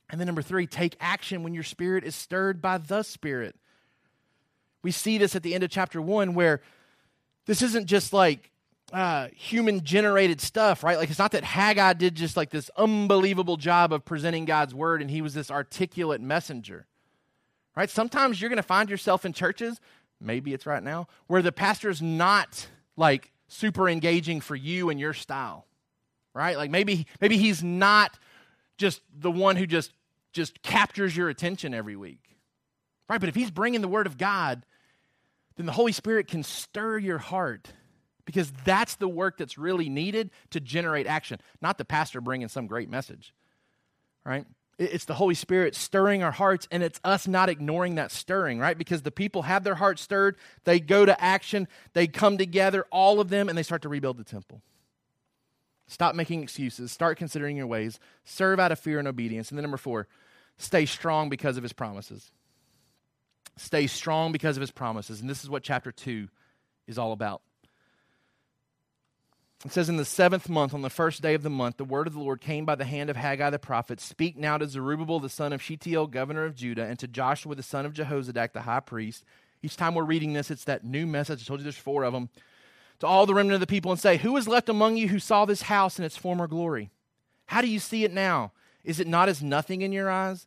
And then, number three, take action when your spirit is stirred by the Spirit. We see this at the end of chapter one, where this isn't just like uh, human generated stuff, right? Like it's not that Haggai did just like this unbelievable job of presenting God's word and he was this articulate messenger, right? Sometimes you're going to find yourself in churches, maybe it's right now, where the pastor's not like super engaging for you and your style, right? Like maybe maybe he's not just the one who just just captures your attention every week, right? But if he's bringing the word of God, then the Holy Spirit can stir your heart because that's the work that's really needed to generate action, not the pastor bringing some great message, right? It's the Holy Spirit stirring our hearts, and it's us not ignoring that stirring, right? Because the people have their hearts stirred, they go to action, they come together, all of them, and they start to rebuild the temple. Stop making excuses, start considering your ways, serve out of fear and obedience. And then, number four, stay strong because of his promises. Stay strong because of his promises. And this is what chapter two is all about. It says, In the seventh month, on the first day of the month, the word of the Lord came by the hand of Haggai the prophet Speak now to Zerubbabel, the son of Shealtiel, governor of Judah, and to Joshua, the son of Jehozadak, the high priest. Each time we're reading this, it's that new message. I told you there's four of them. To all the remnant of the people, and say, Who is left among you who saw this house in its former glory? How do you see it now? Is it not as nothing in your eyes?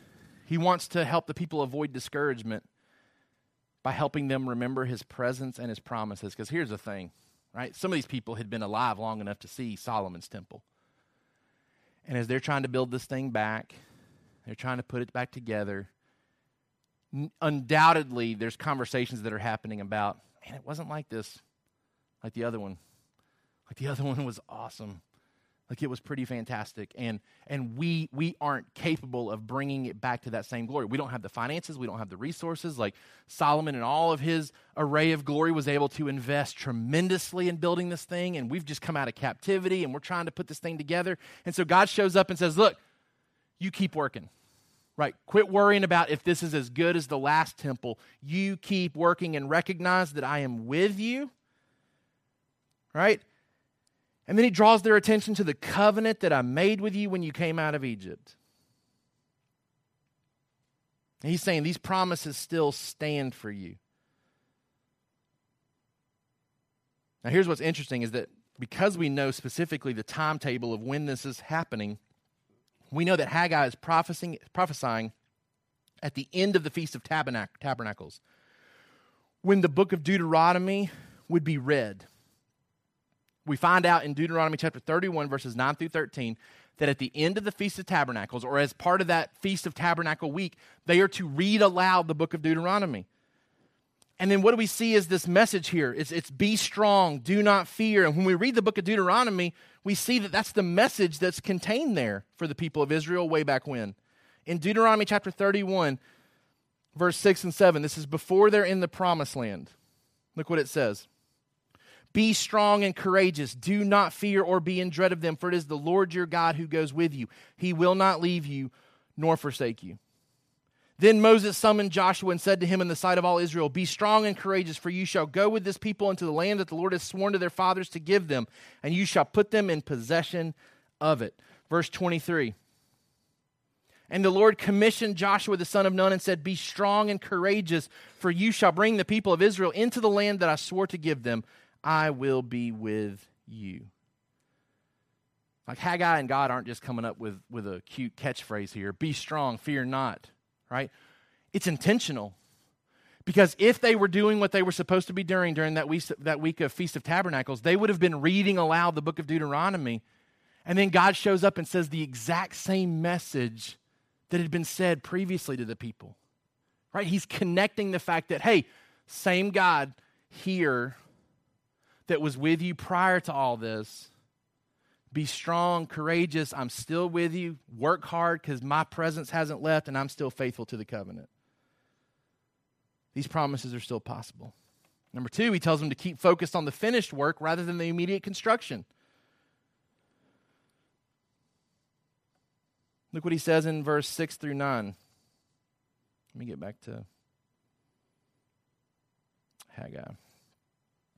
He wants to help the people avoid discouragement by helping them remember his presence and his promises. Because here's the thing, right? Some of these people had been alive long enough to see Solomon's temple. And as they're trying to build this thing back, they're trying to put it back together. undoubtedly, there's conversations that are happening about, man, it wasn't like this, like the other one. Like the other one was awesome. Like it was pretty fantastic. And and we we aren't capable of bringing it back to that same glory. We don't have the finances, we don't have the resources. Like Solomon and all of his array of glory was able to invest tremendously in building this thing and we've just come out of captivity and we're trying to put this thing together. And so God shows up and says, "Look, you keep working." Right? Quit worrying about if this is as good as the last temple. You keep working and recognize that I am with you. Right? And then he draws their attention to the covenant that I made with you when you came out of Egypt. And he's saying these promises still stand for you. Now, here's what's interesting is that because we know specifically the timetable of when this is happening, we know that Haggai is prophesying, prophesying at the end of the Feast of Tabernacles, when the book of Deuteronomy would be read we find out in Deuteronomy chapter 31, verses 9 through 13, that at the end of the Feast of Tabernacles, or as part of that Feast of Tabernacle week, they are to read aloud the book of Deuteronomy. And then what do we see is this message here? It's, it's be strong, do not fear. And when we read the book of Deuteronomy, we see that that's the message that's contained there for the people of Israel way back when. In Deuteronomy chapter 31, verse 6 and 7, this is before they're in the promised land. Look what it says. Be strong and courageous. Do not fear or be in dread of them, for it is the Lord your God who goes with you. He will not leave you nor forsake you. Then Moses summoned Joshua and said to him in the sight of all Israel, Be strong and courageous, for you shall go with this people into the land that the Lord has sworn to their fathers to give them, and you shall put them in possession of it. Verse 23. And the Lord commissioned Joshua the son of Nun and said, Be strong and courageous, for you shall bring the people of Israel into the land that I swore to give them I will be with you. Like Haggai and God aren't just coming up with, with a cute catchphrase here be strong, fear not, right? It's intentional. Because if they were doing what they were supposed to be doing during that week, that week of Feast of Tabernacles, they would have been reading aloud the book of Deuteronomy. And then God shows up and says the exact same message that had been said previously to the people. Right? He's connecting the fact that, hey, same God here that was with you prior to all this. Be strong, courageous. I'm still with you. Work hard because my presence hasn't left and I'm still faithful to the covenant. These promises are still possible. Number two, he tells them to keep focused on the finished work rather than the immediate construction. Look what he says in verse 6 through 9. Let me get back to Haggai.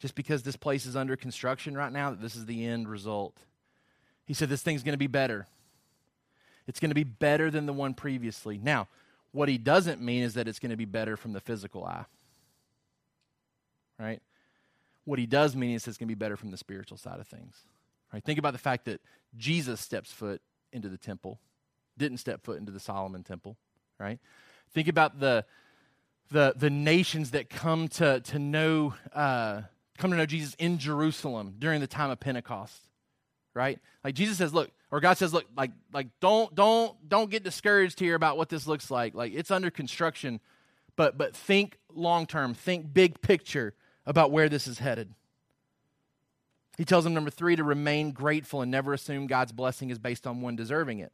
just because this place is under construction right now that this is the end result. He said this thing's going to be better. It's going to be better than the one previously. Now, what he doesn't mean is that it's going to be better from the physical eye. Right? What he does mean is it's going to be better from the spiritual side of things. Right? Think about the fact that Jesus steps foot into the temple, didn't step foot into the Solomon temple, right? Think about the the the nations that come to to know uh, come to know Jesus in Jerusalem during the time of Pentecost. Right? Like Jesus says, look, or God says, look, like, like don't don't don't get discouraged here about what this looks like. Like it's under construction, but but think long term, think big picture about where this is headed. He tells them number three to remain grateful and never assume God's blessing is based on one deserving it.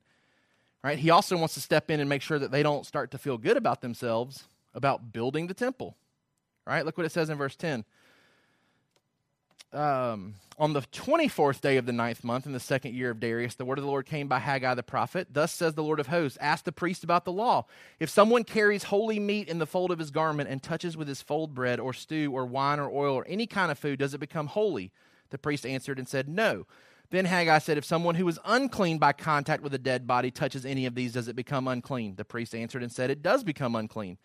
Right? He also wants to step in and make sure that they don't start to feel good about themselves about building the temple. Right? Look what it says in verse 10 um, on the 24th day of the ninth month in the second year of Darius, the word of the Lord came by Haggai the prophet. Thus says the Lord of hosts Ask the priest about the law. If someone carries holy meat in the fold of his garment and touches with his fold bread or stew or wine or oil or any kind of food, does it become holy? The priest answered and said, No. Then Haggai said, If someone who is unclean by contact with a dead body touches any of these, does it become unclean? The priest answered and said, It does become unclean.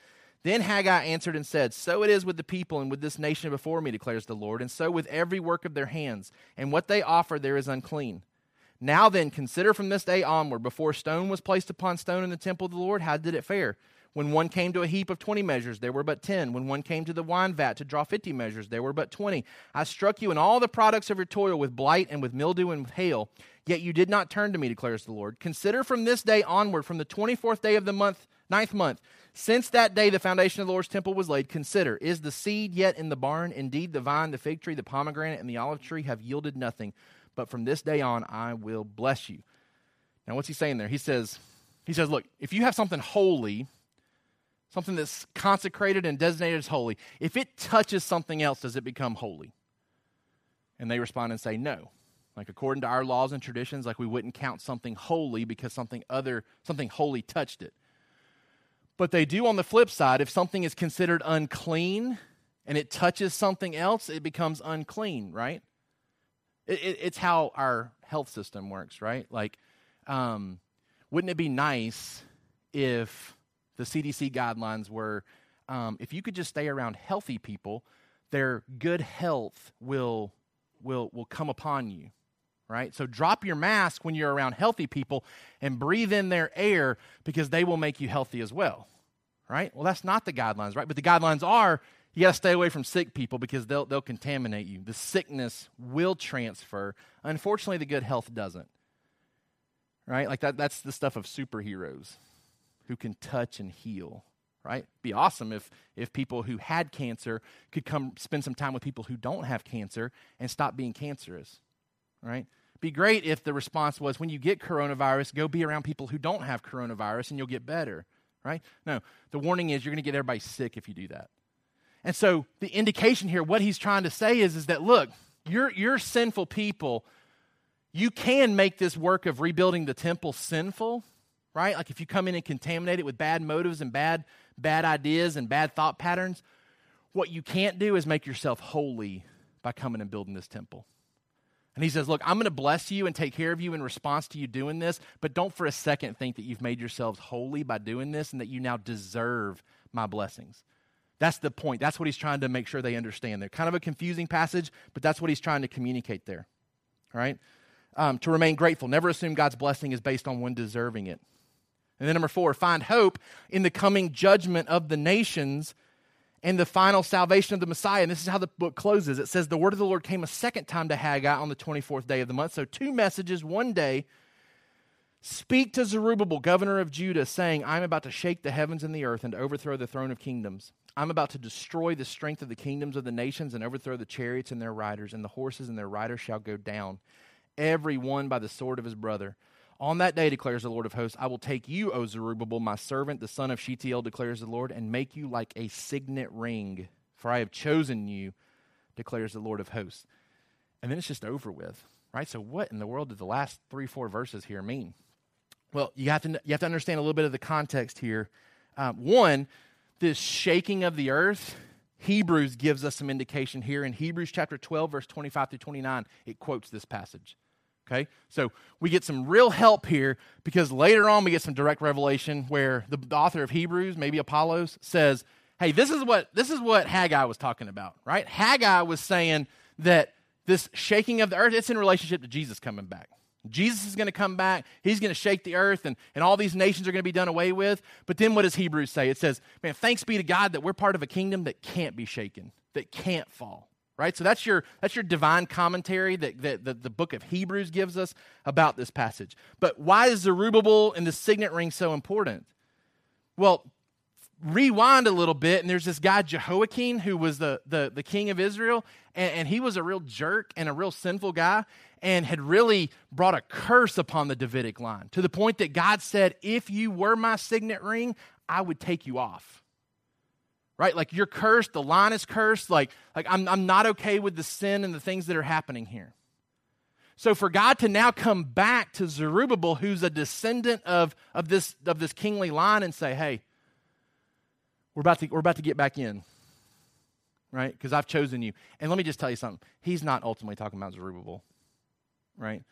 Then Haggai answered and said, So it is with the people and with this nation before me, declares the Lord, and so with every work of their hands, and what they offer there is unclean. Now then, consider from this day onward, before stone was placed upon stone in the temple of the Lord, how did it fare? When one came to a heap of twenty measures, there were but ten. When one came to the wine vat to draw fifty measures, there were but twenty. I struck you in all the products of your toil with blight and with mildew and with hail, yet you did not turn to me, declares the Lord. Consider from this day onward, from the twenty fourth day of the month, ninth month, since that day the foundation of the Lord's temple was laid, consider is the seed yet in the barn? Indeed, the vine, the fig tree, the pomegranate, and the olive tree have yielded nothing. But from this day on, I will bless you. Now, what's he saying there? He says, he says, look, if you have something holy, something that's consecrated and designated as holy, if it touches something else, does it become holy? And they respond and say, no. Like according to our laws and traditions, like we wouldn't count something holy because something other, something holy touched it. But they do on the flip side, if something is considered unclean and it touches something else, it becomes unclean, right? It, it, it's how our health system works, right? Like, um, wouldn't it be nice if the CDC guidelines were um, if you could just stay around healthy people, their good health will, will, will come upon you, right? So drop your mask when you're around healthy people and breathe in their air because they will make you healthy as well, right? Well, that's not the guidelines, right? But the guidelines are you got to stay away from sick people because they'll, they'll contaminate you. The sickness will transfer. Unfortunately, the good health doesn't, right? Like that, that's the stuff of superheroes who can touch and heal right be awesome if if people who had cancer could come spend some time with people who don't have cancer and stop being cancerous right be great if the response was when you get coronavirus, go be around people who don't have coronavirus and you'll get better, right? No, the warning is you're going to get everybody sick if you do that. And so the indication here, what he's trying to say is, is that look, you're, you're sinful people. You can make this work of rebuilding the temple sinful, right? Like if you come in and contaminate it with bad motives and bad, bad ideas and bad thought patterns, what you can't do is make yourself holy by coming and building this temple. And he says, Look, I'm going to bless you and take care of you in response to you doing this, but don't for a second think that you've made yourselves holy by doing this and that you now deserve my blessings. That's the point. That's what he's trying to make sure they understand. They're kind of a confusing passage, but that's what he's trying to communicate there. All right? Um, to remain grateful. Never assume God's blessing is based on one deserving it. And then number four, find hope in the coming judgment of the nations and the final salvation of the Messiah. And this is how the book closes. It says, The word of the Lord came a second time to Haggai on the 24th day of the month. So, two messages, one day. Speak to Zerubbabel, governor of Judah, saying, I'm about to shake the heavens and the earth and to overthrow the throne of kingdoms. I'm about to destroy the strength of the kingdoms of the nations and overthrow the chariots and their riders, and the horses and their riders shall go down, every one by the sword of his brother. On that day, declares the Lord of hosts, I will take you, O Zerubbabel, my servant, the son of Shealtiel, declares the Lord, and make you like a signet ring, for I have chosen you, declares the Lord of hosts. And then it's just over with, right? So, what in the world did the last three, four verses here mean? Well, you have to, you have to understand a little bit of the context here. Um, one, this shaking of the earth, Hebrews gives us some indication here. In Hebrews chapter 12, verse 25 through 29, it quotes this passage. Okay? So we get some real help here because later on we get some direct revelation where the, author of Hebrews, maybe Apollos, says, Hey, this is what this is what Haggai was talking about, right? Haggai was saying that this shaking of the earth, it's in relationship to Jesus coming back. Jesus is going to come back. He's going to shake the earth, and, and all these nations are going to be done away with. But then what does Hebrews say? It says, Man, thanks be to God that we're part of a kingdom that can't be shaken, that can't fall right? So that's your, that's your divine commentary that, that, that the book of Hebrews gives us about this passage. But why is Zerubbabel and the signet ring so important? Well, rewind a little bit, and there's this guy, Jehoiakim, who was the, the, the king of Israel, and, and he was a real jerk and a real sinful guy and had really brought a curse upon the Davidic line to the point that God said, If you were my signet ring, I would take you off right? Like you're cursed, the line is cursed. Like, like I'm, I'm not okay with the sin and the things that are happening here. So for God to now come back to Zerubbabel, who's a descendant of, of, this, of this kingly line, and say, hey, we're about to, we're about to get back in, right? Because I've chosen you. And let me just tell you something. He's not ultimately talking about Zerubbabel, right?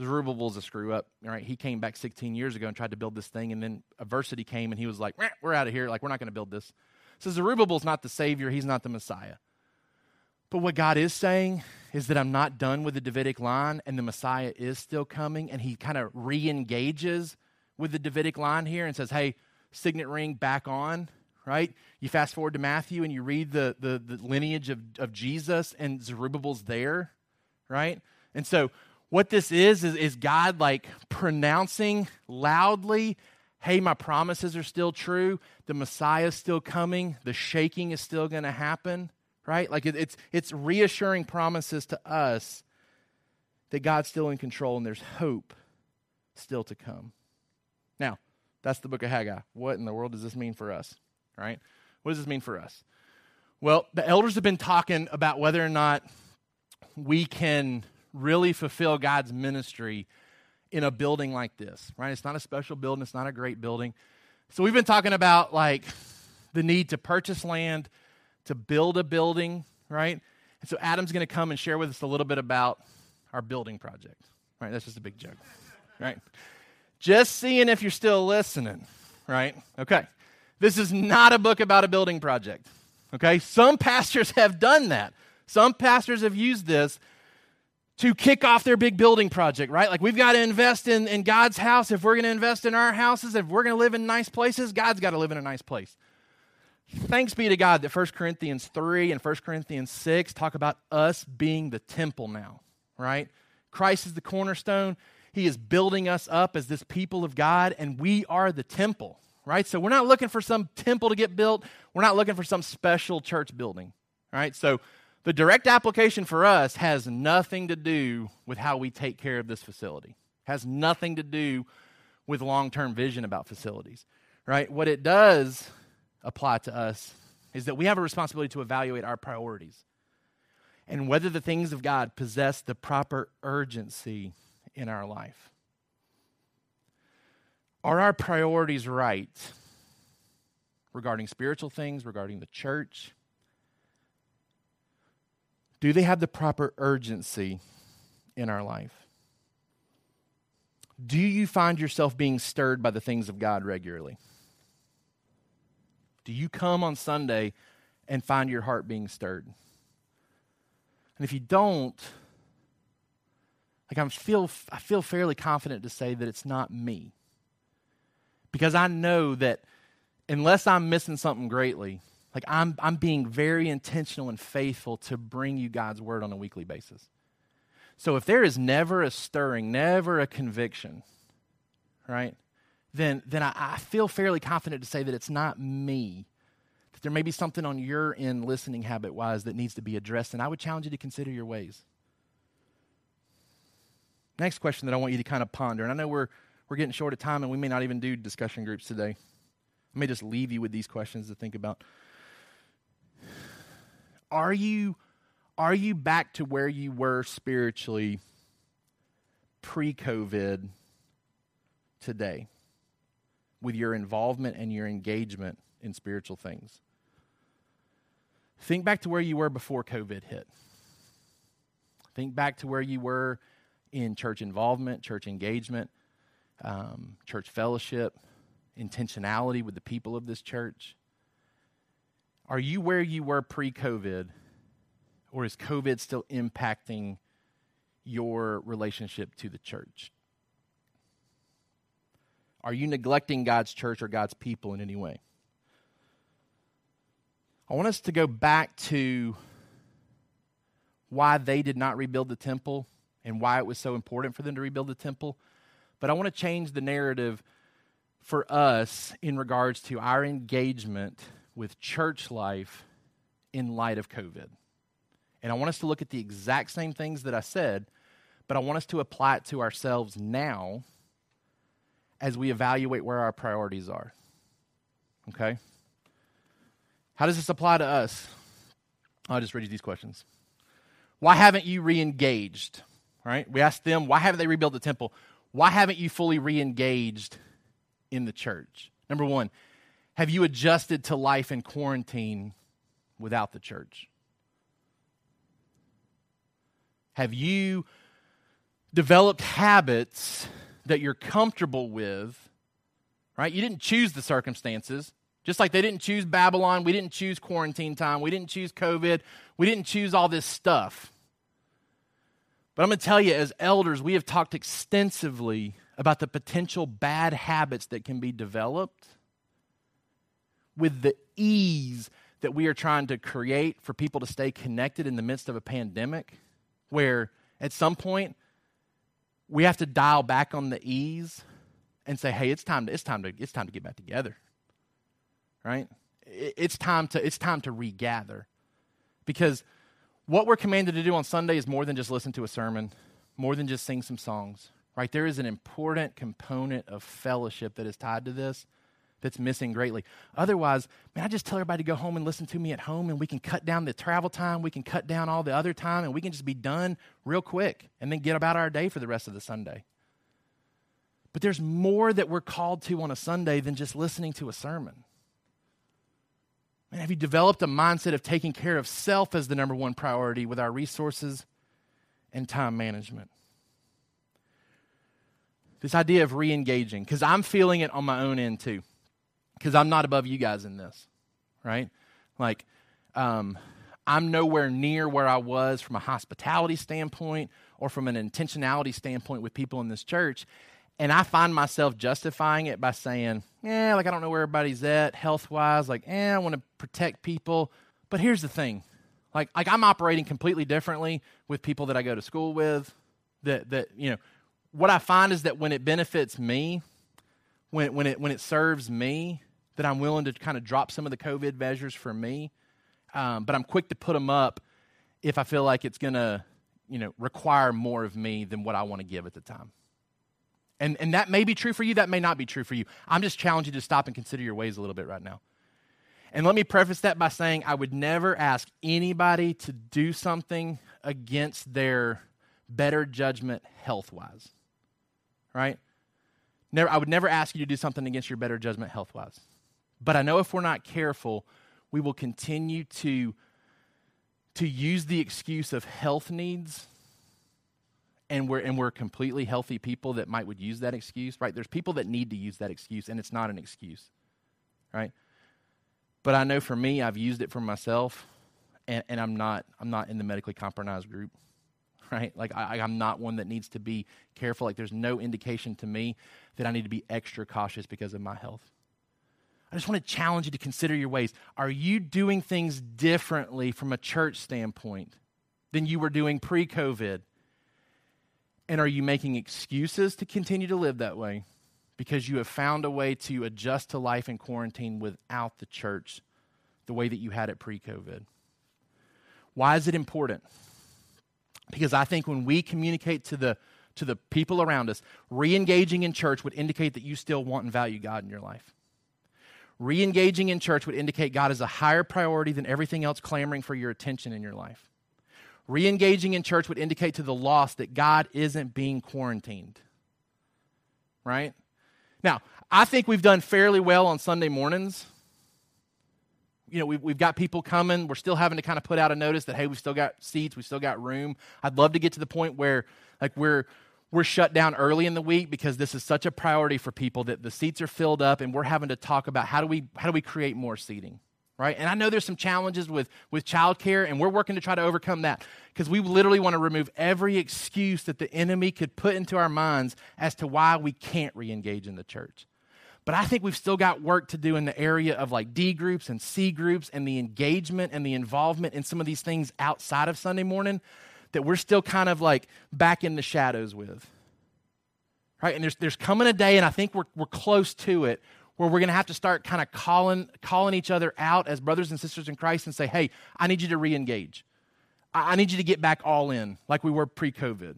Zerubbabel's a screw up, right? He came back 16 years ago and tried to build this thing, and then adversity came, and he was like, we're out of here. Like, we're not going to build this. So Zerubbabel's not the Savior. He's not the Messiah. But what God is saying is that I'm not done with the Davidic line, and the Messiah is still coming, and he kind of re engages with the Davidic line here and says, hey, signet ring back on right? You fast forward to Matthew and you read the, the, the lineage of, of Jesus, and Zerubbabel's there, right? And so, what this is, is, is God like pronouncing loudly, hey, my promises are still true. The Messiah is still coming. The shaking is still going to happen, right? Like it, it's, it's reassuring promises to us that God's still in control and there's hope still to come. Now, that's the book of Haggai. What in the world does this mean for us? right? What does this mean for us? Well, the elders have been talking about whether or not we can really fulfill God's ministry in a building like this, right? It's not a special building, it's not a great building. So we've been talking about like the need to purchase land, to build a building, right? And so Adam's going to come and share with us a little bit about our building project, right? That's just a big joke, right? Just seeing if you're still listening, right? Okay. This is not a book about a building project. Okay? Some pastors have done that. Some pastors have used this to kick off their big building project, right? Like we've got to invest in, in God's house. If we're going to invest in our houses, if we're going to live in nice places, God's got to live in a nice place. Thanks be to God that 1 Corinthians 3 and 1 Corinthians 6 talk about us being the temple now, right? Christ is the cornerstone. He is building us up as this people of God, and we are the temple right? So we're not looking for some temple to get built. We're not looking for some special church building, right? So the direct application for us has nothing to do with how we take care of this facility. Has nothing to do with long-term vision about facilities, right? What it does apply to us is that we have a responsibility to evaluate our priorities and whether the things of God possess the proper urgency in our life. Are our priorities right regarding spiritual things, regarding the church? Do they have the proper urgency in our life? Do you find yourself being stirred by the things of God regularly? Do you come on Sunday and find your heart being stirred? And if you don't, like I feel I feel fairly confident to say that it's not me because I know that unless I'm missing something greatly, like I'm, I'm being very intentional and faithful to bring you God's word on a weekly basis. So if there is never a stirring, never a conviction, right, then, then I, I feel fairly confident to say that it's not me. That there may be something on your end, listening habit wise, that needs to be addressed. And I would challenge you to consider your ways. Next question that I want you to kind of ponder, and I know we're we're getting short of time and we may not even do discussion groups today. I may just leave you with these questions to think about. Are you are you back to where you were spiritually pre-COVID today with your involvement and your engagement in spiritual things? Think back to where you were before COVID hit. Think back to where you were in church involvement, church engagement um, church fellowship, intentionality with the people of this church? Are you where you were pre COVID, or is COVID still impacting your relationship to the church? Are you neglecting God's church or God's people in any way? I want us to go back to why they did not rebuild the temple and why it was so important for them to rebuild the temple. But I want to change the narrative for us in regards to our engagement with church life in light of COVID. And I want us to look at the exact same things that I said, but I want us to apply it to ourselves now as we evaluate where our priorities are. Okay? How does this apply to us? I'll just read you these questions. Why haven't you re engaged? Right? We asked them, why haven't they rebuilt the temple? Why haven't you fully re engaged in the church? Number one, have you adjusted to life in quarantine without the church? Have you developed habits that you're comfortable with? Right? You didn't choose the circumstances. Just like they didn't choose Babylon, we didn't choose quarantine time, we didn't choose COVID, we didn't choose all this stuff. But I'm going to tell you, as elders, we have talked extensively about the potential bad habits that can be developed with the ease that we are trying to create for people to stay connected in the midst of a pandemic, where at some point we have to dial back on the ease and say, hey, it's time to, it's time to, it's time to get back together. Right? It's time to, it's time to regather. Because what we're commanded to do on Sunday is more than just listen to a sermon, more than just sing some songs, right? There is an important component of fellowship that is tied to this that's missing greatly. Otherwise, man, I just tell everybody to go home and listen to me at home, and we can cut down the travel time, we can cut down all the other time, and we can just be done real quick and then get about our day for the rest of the Sunday. But there's more that we're called to on a Sunday than just listening to a sermon. Man, have you developed a mindset of taking care of self as the number one priority with our resources and time management? This idea of re engaging, because I'm feeling it on my own end too, because I'm not above you guys in this, right? Like, um, I'm nowhere near where I was from a hospitality standpoint or from an intentionality standpoint with people in this church. And I find myself justifying it by saying, yeah, like I don't know where everybody's at health wise. Like, eh, I want to protect people. But here's the thing like, like I'm operating completely differently with people that I go to school with. That, that you know, what I find is that when it benefits me, when, when, it, when it serves me, that I'm willing to kind of drop some of the COVID measures for me. Um, but I'm quick to put them up if I feel like it's going to, you know, require more of me than what I want to give at the time. And, and that may be true for you, that may not be true for you. I'm just challenging you to stop and consider your ways a little bit right now. And let me preface that by saying I would never ask anybody to do something against their better judgment health wise. Right? Never, I would never ask you to do something against your better judgment health wise. But I know if we're not careful, we will continue to, to use the excuse of health needs and we're and we're completely healthy people that might would use that excuse, right? There's people that need to use that excuse, and it's not an excuse, right? But I know for me, I've used it for myself, and, and I'm not I'm not in the medically compromised group, right? Like I, I'm not one that needs to be careful. Like there's no indication to me that I need to be extra cautious because of my health. I just want to challenge you to consider your ways. Are you doing things differently from a church standpoint than you were doing pre COVID? And are you making excuses to continue to live that way because you have found a way to adjust to life in quarantine without the church the way that you had it pre COVID? Why is it important? Because I think when we communicate to the to the people around us, re-engaging in church would indicate that you still want and value God in your life. Re-engaging in church would indicate God is a higher priority than everything else clamoring for your attention in your life. Re engaging in church would indicate to the lost that God isn't being quarantined. Right? Now, I think we've done fairly well on Sunday mornings. You know, we've, we've got people coming. We're still having to kind of put out a notice that, hey, we've still got seats, we've still got room. I'd love to get to the point where, like, we're we're shut down early in the week because this is such a priority for people that the seats are filled up and we're having to talk about how do we how do we create more seating right? And I know there's some challenges with, with childcare, and we're working to try to overcome that because we literally want to remove every excuse that the enemy could put into our minds as to why we can't re engage in the church. But I think we've still got work to do in the area of like D groups and C groups and the engagement and the involvement in some of these things outside of Sunday morning that we're still kind of like back in the shadows with. Right? And there's, there's coming a day, and I think we're, we're close to it, where we're going to have to start kind of calling, calling each other out as brothers and sisters in Christ and say, hey, I need you to re engage. I need you to get back all in like we were pre COVID.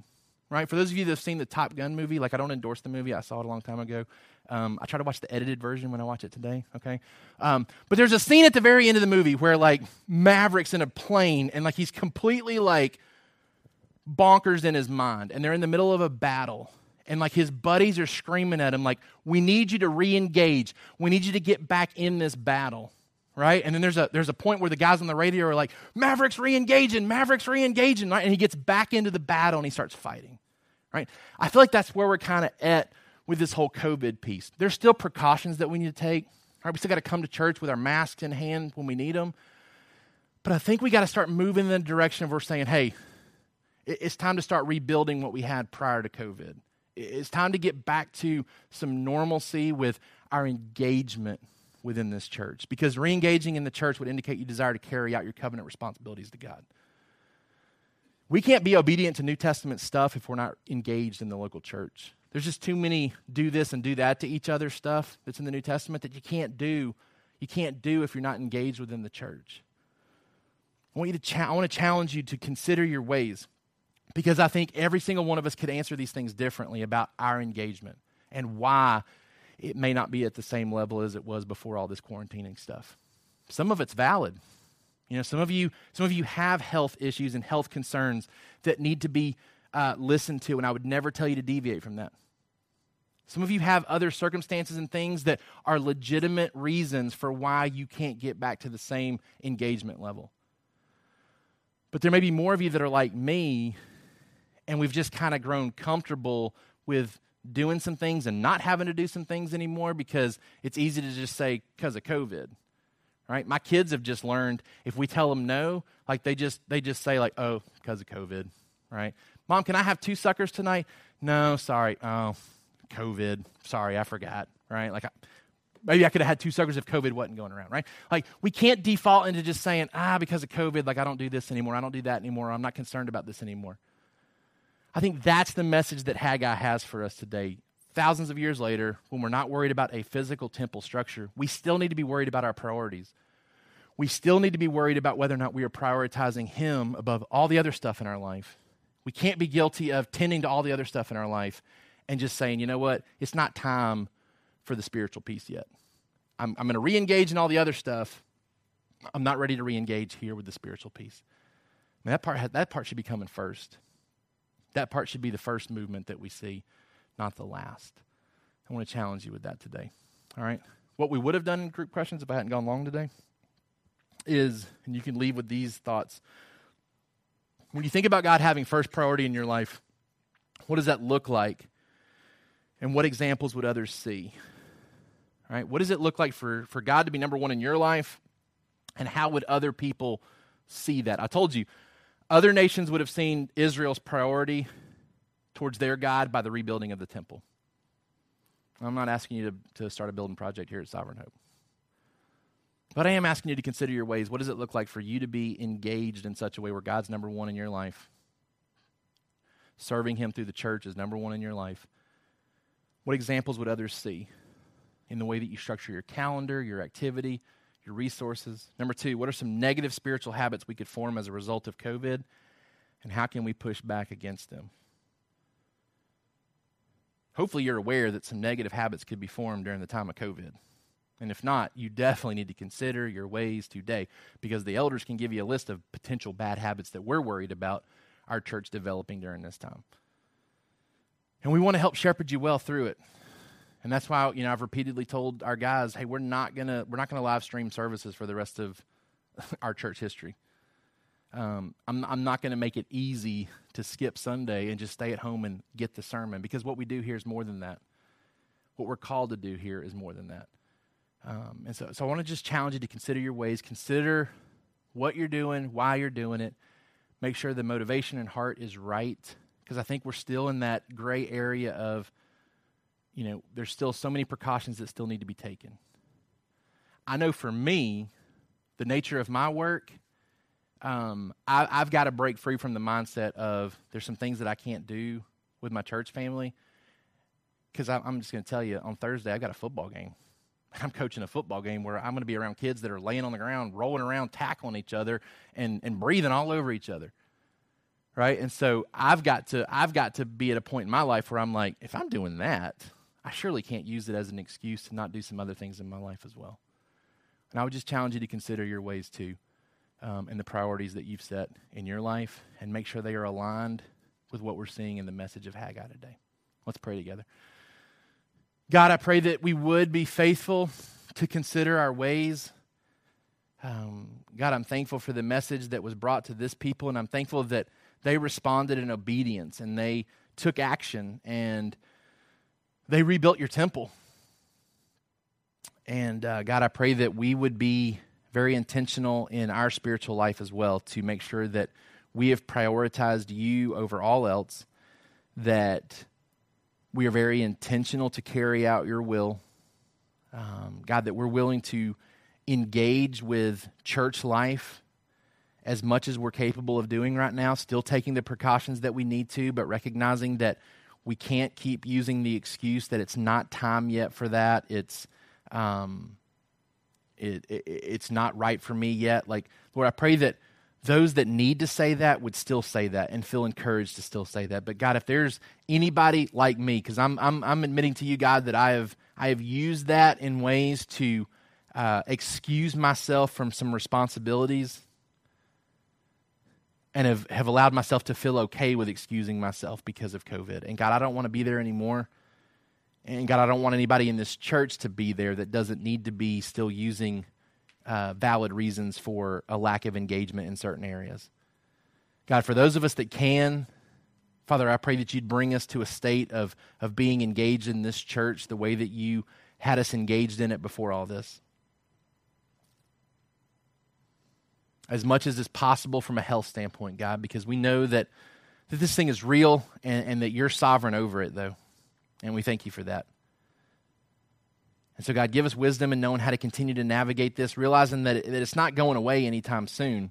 right? For those of you that have seen the Top Gun movie, like I don't endorse the movie, I saw it a long time ago. Um, I try to watch the edited version when I watch it today, okay? Um, but there's a scene at the very end of the movie where like Maverick's in a plane and like he's completely like bonkers in his mind and they're in the middle of a battle and like his buddies are screaming at him like we need you to re-engage. We need you to get back in this battle right? And then there's a there's a point where the guys on the radio are like mavericks re-engaging mavericks re-engaging right? and he gets back into the battle and he starts fighting right? I feel like that's where we're kind of at with this whole covid piece. There's still precautions that we need to take right? We still got to come to church with our masks in hand when we need them but i think we got to start moving in the direction of we're saying hey it's time to start rebuilding what we had prior to covid it's time to get back to some normalcy with our engagement within this church because re engaging in the church would indicate you desire to carry out your covenant responsibilities to God. We can't be obedient to New Testament stuff if we're not engaged in the local church. There's just too many do this and do that to each other stuff that's in the New Testament that you can't do. You can't do if you're not engaged within the church. I want you to cha- I want to challenge you to consider your ways because I think every single one of us could answer these things differently about our engagement and why it may not be at the same level as it was before all this quarantining stuff. Some of it's valid. You know, some of you, some of you have health issues and health concerns that need to be uh, listened to, and I would never tell you to deviate from that. Some of you have other circumstances and things that are legitimate reasons for why you can't get back to the same engagement level. But there may be more of you that are like me and we've just kind of grown comfortable with doing some things and not having to do some things anymore because it's easy to just say because of covid right? My kids have just learned if we tell them no like they just they just say like oh because of covid right? Mom can i have two suckers tonight? No sorry. Oh covid. Sorry i forgot right? Like I, maybe i could have had two suckers if covid wasn't going around right? Like we can't default into just saying ah because of covid like i don't do this anymore. I don't do that anymore. I'm not concerned about this anymore I think that's the message that Haggai has for us today. Thousands of years later, when we're not worried about a physical temple structure, we still need to be worried about our priorities. We still need to be worried about whether or not we are prioritizing Him above all the other stuff in our life. We can't be guilty of tending to all the other stuff in our life and just saying, you know what, it's not time for the spiritual piece yet. I'm, I'm going to re engage in all the other stuff. I'm not ready to re engage here with the spiritual piece. I mean, that, part, that part should be coming first. That part should be the first movement that we see, not the last. I want to challenge you with that today. All right? What we would have done in group questions if I hadn't gone long today is, and you can leave with these thoughts. When you think about God having first priority in your life, what does that look like? And what examples would others see? All right? What does it look like for, for God to be number one in your life? And how would other people see that? I told you, other nations would have seen Israel's priority towards their God by the rebuilding of the temple. I'm not asking you to, to start a building project here at Sovereign Hope. But I am asking you to consider your ways. What does it look like for you to be engaged in such a way where God's number one in your life? Serving Him through the church is number one in your life. What examples would others see in the way that you structure your calendar, your activity, your resources. Number two, what are some negative spiritual habits we could form as a result of COVID? And how can we push back against them? Hopefully, you're aware that some negative habits could be formed during the time of COVID. And if not, you definitely need to consider your ways today because the elders can give you a list of potential bad habits that we're worried about our church developing during this time. And we want to help shepherd you well through it. And that's why, you know, I've repeatedly told our guys, hey, we're not gonna we're not gonna live stream services for the rest of our church history. Um, I'm, I'm not going to make it easy to skip Sunday and just stay at home and get the sermon because what we do here is more than that. What we're called to do here is more than that. Um, and so, so I want to just challenge you to consider your ways, consider what you're doing, why you're doing it, make sure the motivation and heart is right because I think we're still in that gray area of you know, there's still so many precautions that still need to be taken. I know for me, the nature of my work, um, I, have got to break free from the mindset of there's some things that I can't do with my church family. Because I'm just going to tell you, on Thursday, I've got a football game. I'm coaching a football game where I'm going to be around kids that are laying on the ground, rolling around, tackling each other, and, and breathing all over each other. right? And so I've got to I've got to be at a point in my life where I'm like, if I'm doing that, I surely can't use it as an excuse to not do some other things in my life as well. And I would just challenge you to consider your ways too, um, and the priorities that you've set in your life, and make sure they are aligned with what we're seeing in the message of Haggai today. Let's pray together. God, I pray that we would be faithful to consider our ways. Um, God, I'm thankful for the message that was brought to this people, and I'm thankful that they responded in obedience and they took action and they rebuilt your temple. And uh, God, I pray that we would be very intentional in our spiritual life as well to make sure that we have prioritized you over all else, that we are very intentional to carry out your will. Um, God, that we're willing to engage with church life as much as we're capable of doing right now, still taking the precautions that we need to, but recognizing that we can't keep using the excuse that it's not time yet for that. It's um, it, it, it's not right for me yet. Like Lord, I pray that those that need to say that would still say that and feel encouraged to still say that. But God, if there's anybody like me, because I'm, I'm, I'm admitting to you, God, that I have, I have used that in ways to uh, excuse myself from some responsibilities and have, have allowed myself to feel okay with excusing myself because of COVID. And God, I don't want to be there anymore. And God, I don't want anybody in this church to be there that doesn't need to be still using uh, valid reasons for a lack of engagement in certain areas. God, for those of us that can, Father, I pray that you'd bring us to a state of, of being engaged in this church the way that you had us engaged in it before all this. As much as is possible from a health standpoint, God, because we know that, that this thing is real and, and that you're sovereign over it, though. And we thank you for that. And so, God, give us wisdom in knowing how to continue to navigate this, realizing that, it, that it's not going away anytime soon.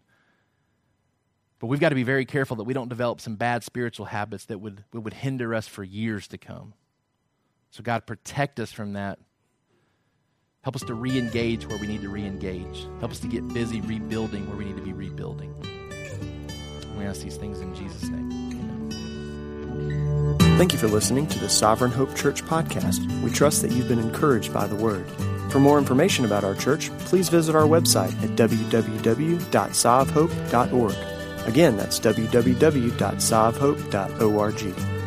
But we've got to be very careful that we don't develop some bad spiritual habits that would, that would hinder us for years to come. So, God, protect us from that. Help us to re engage where we need to re engage. Help us to get busy rebuilding where we need to be rebuilding. We ask these things in Jesus' name. Thank you for listening to the Sovereign Hope Church podcast. We trust that you've been encouraged by the word. For more information about our church, please visit our website at www.sovhope.org. Again, that's www.sovhope.org.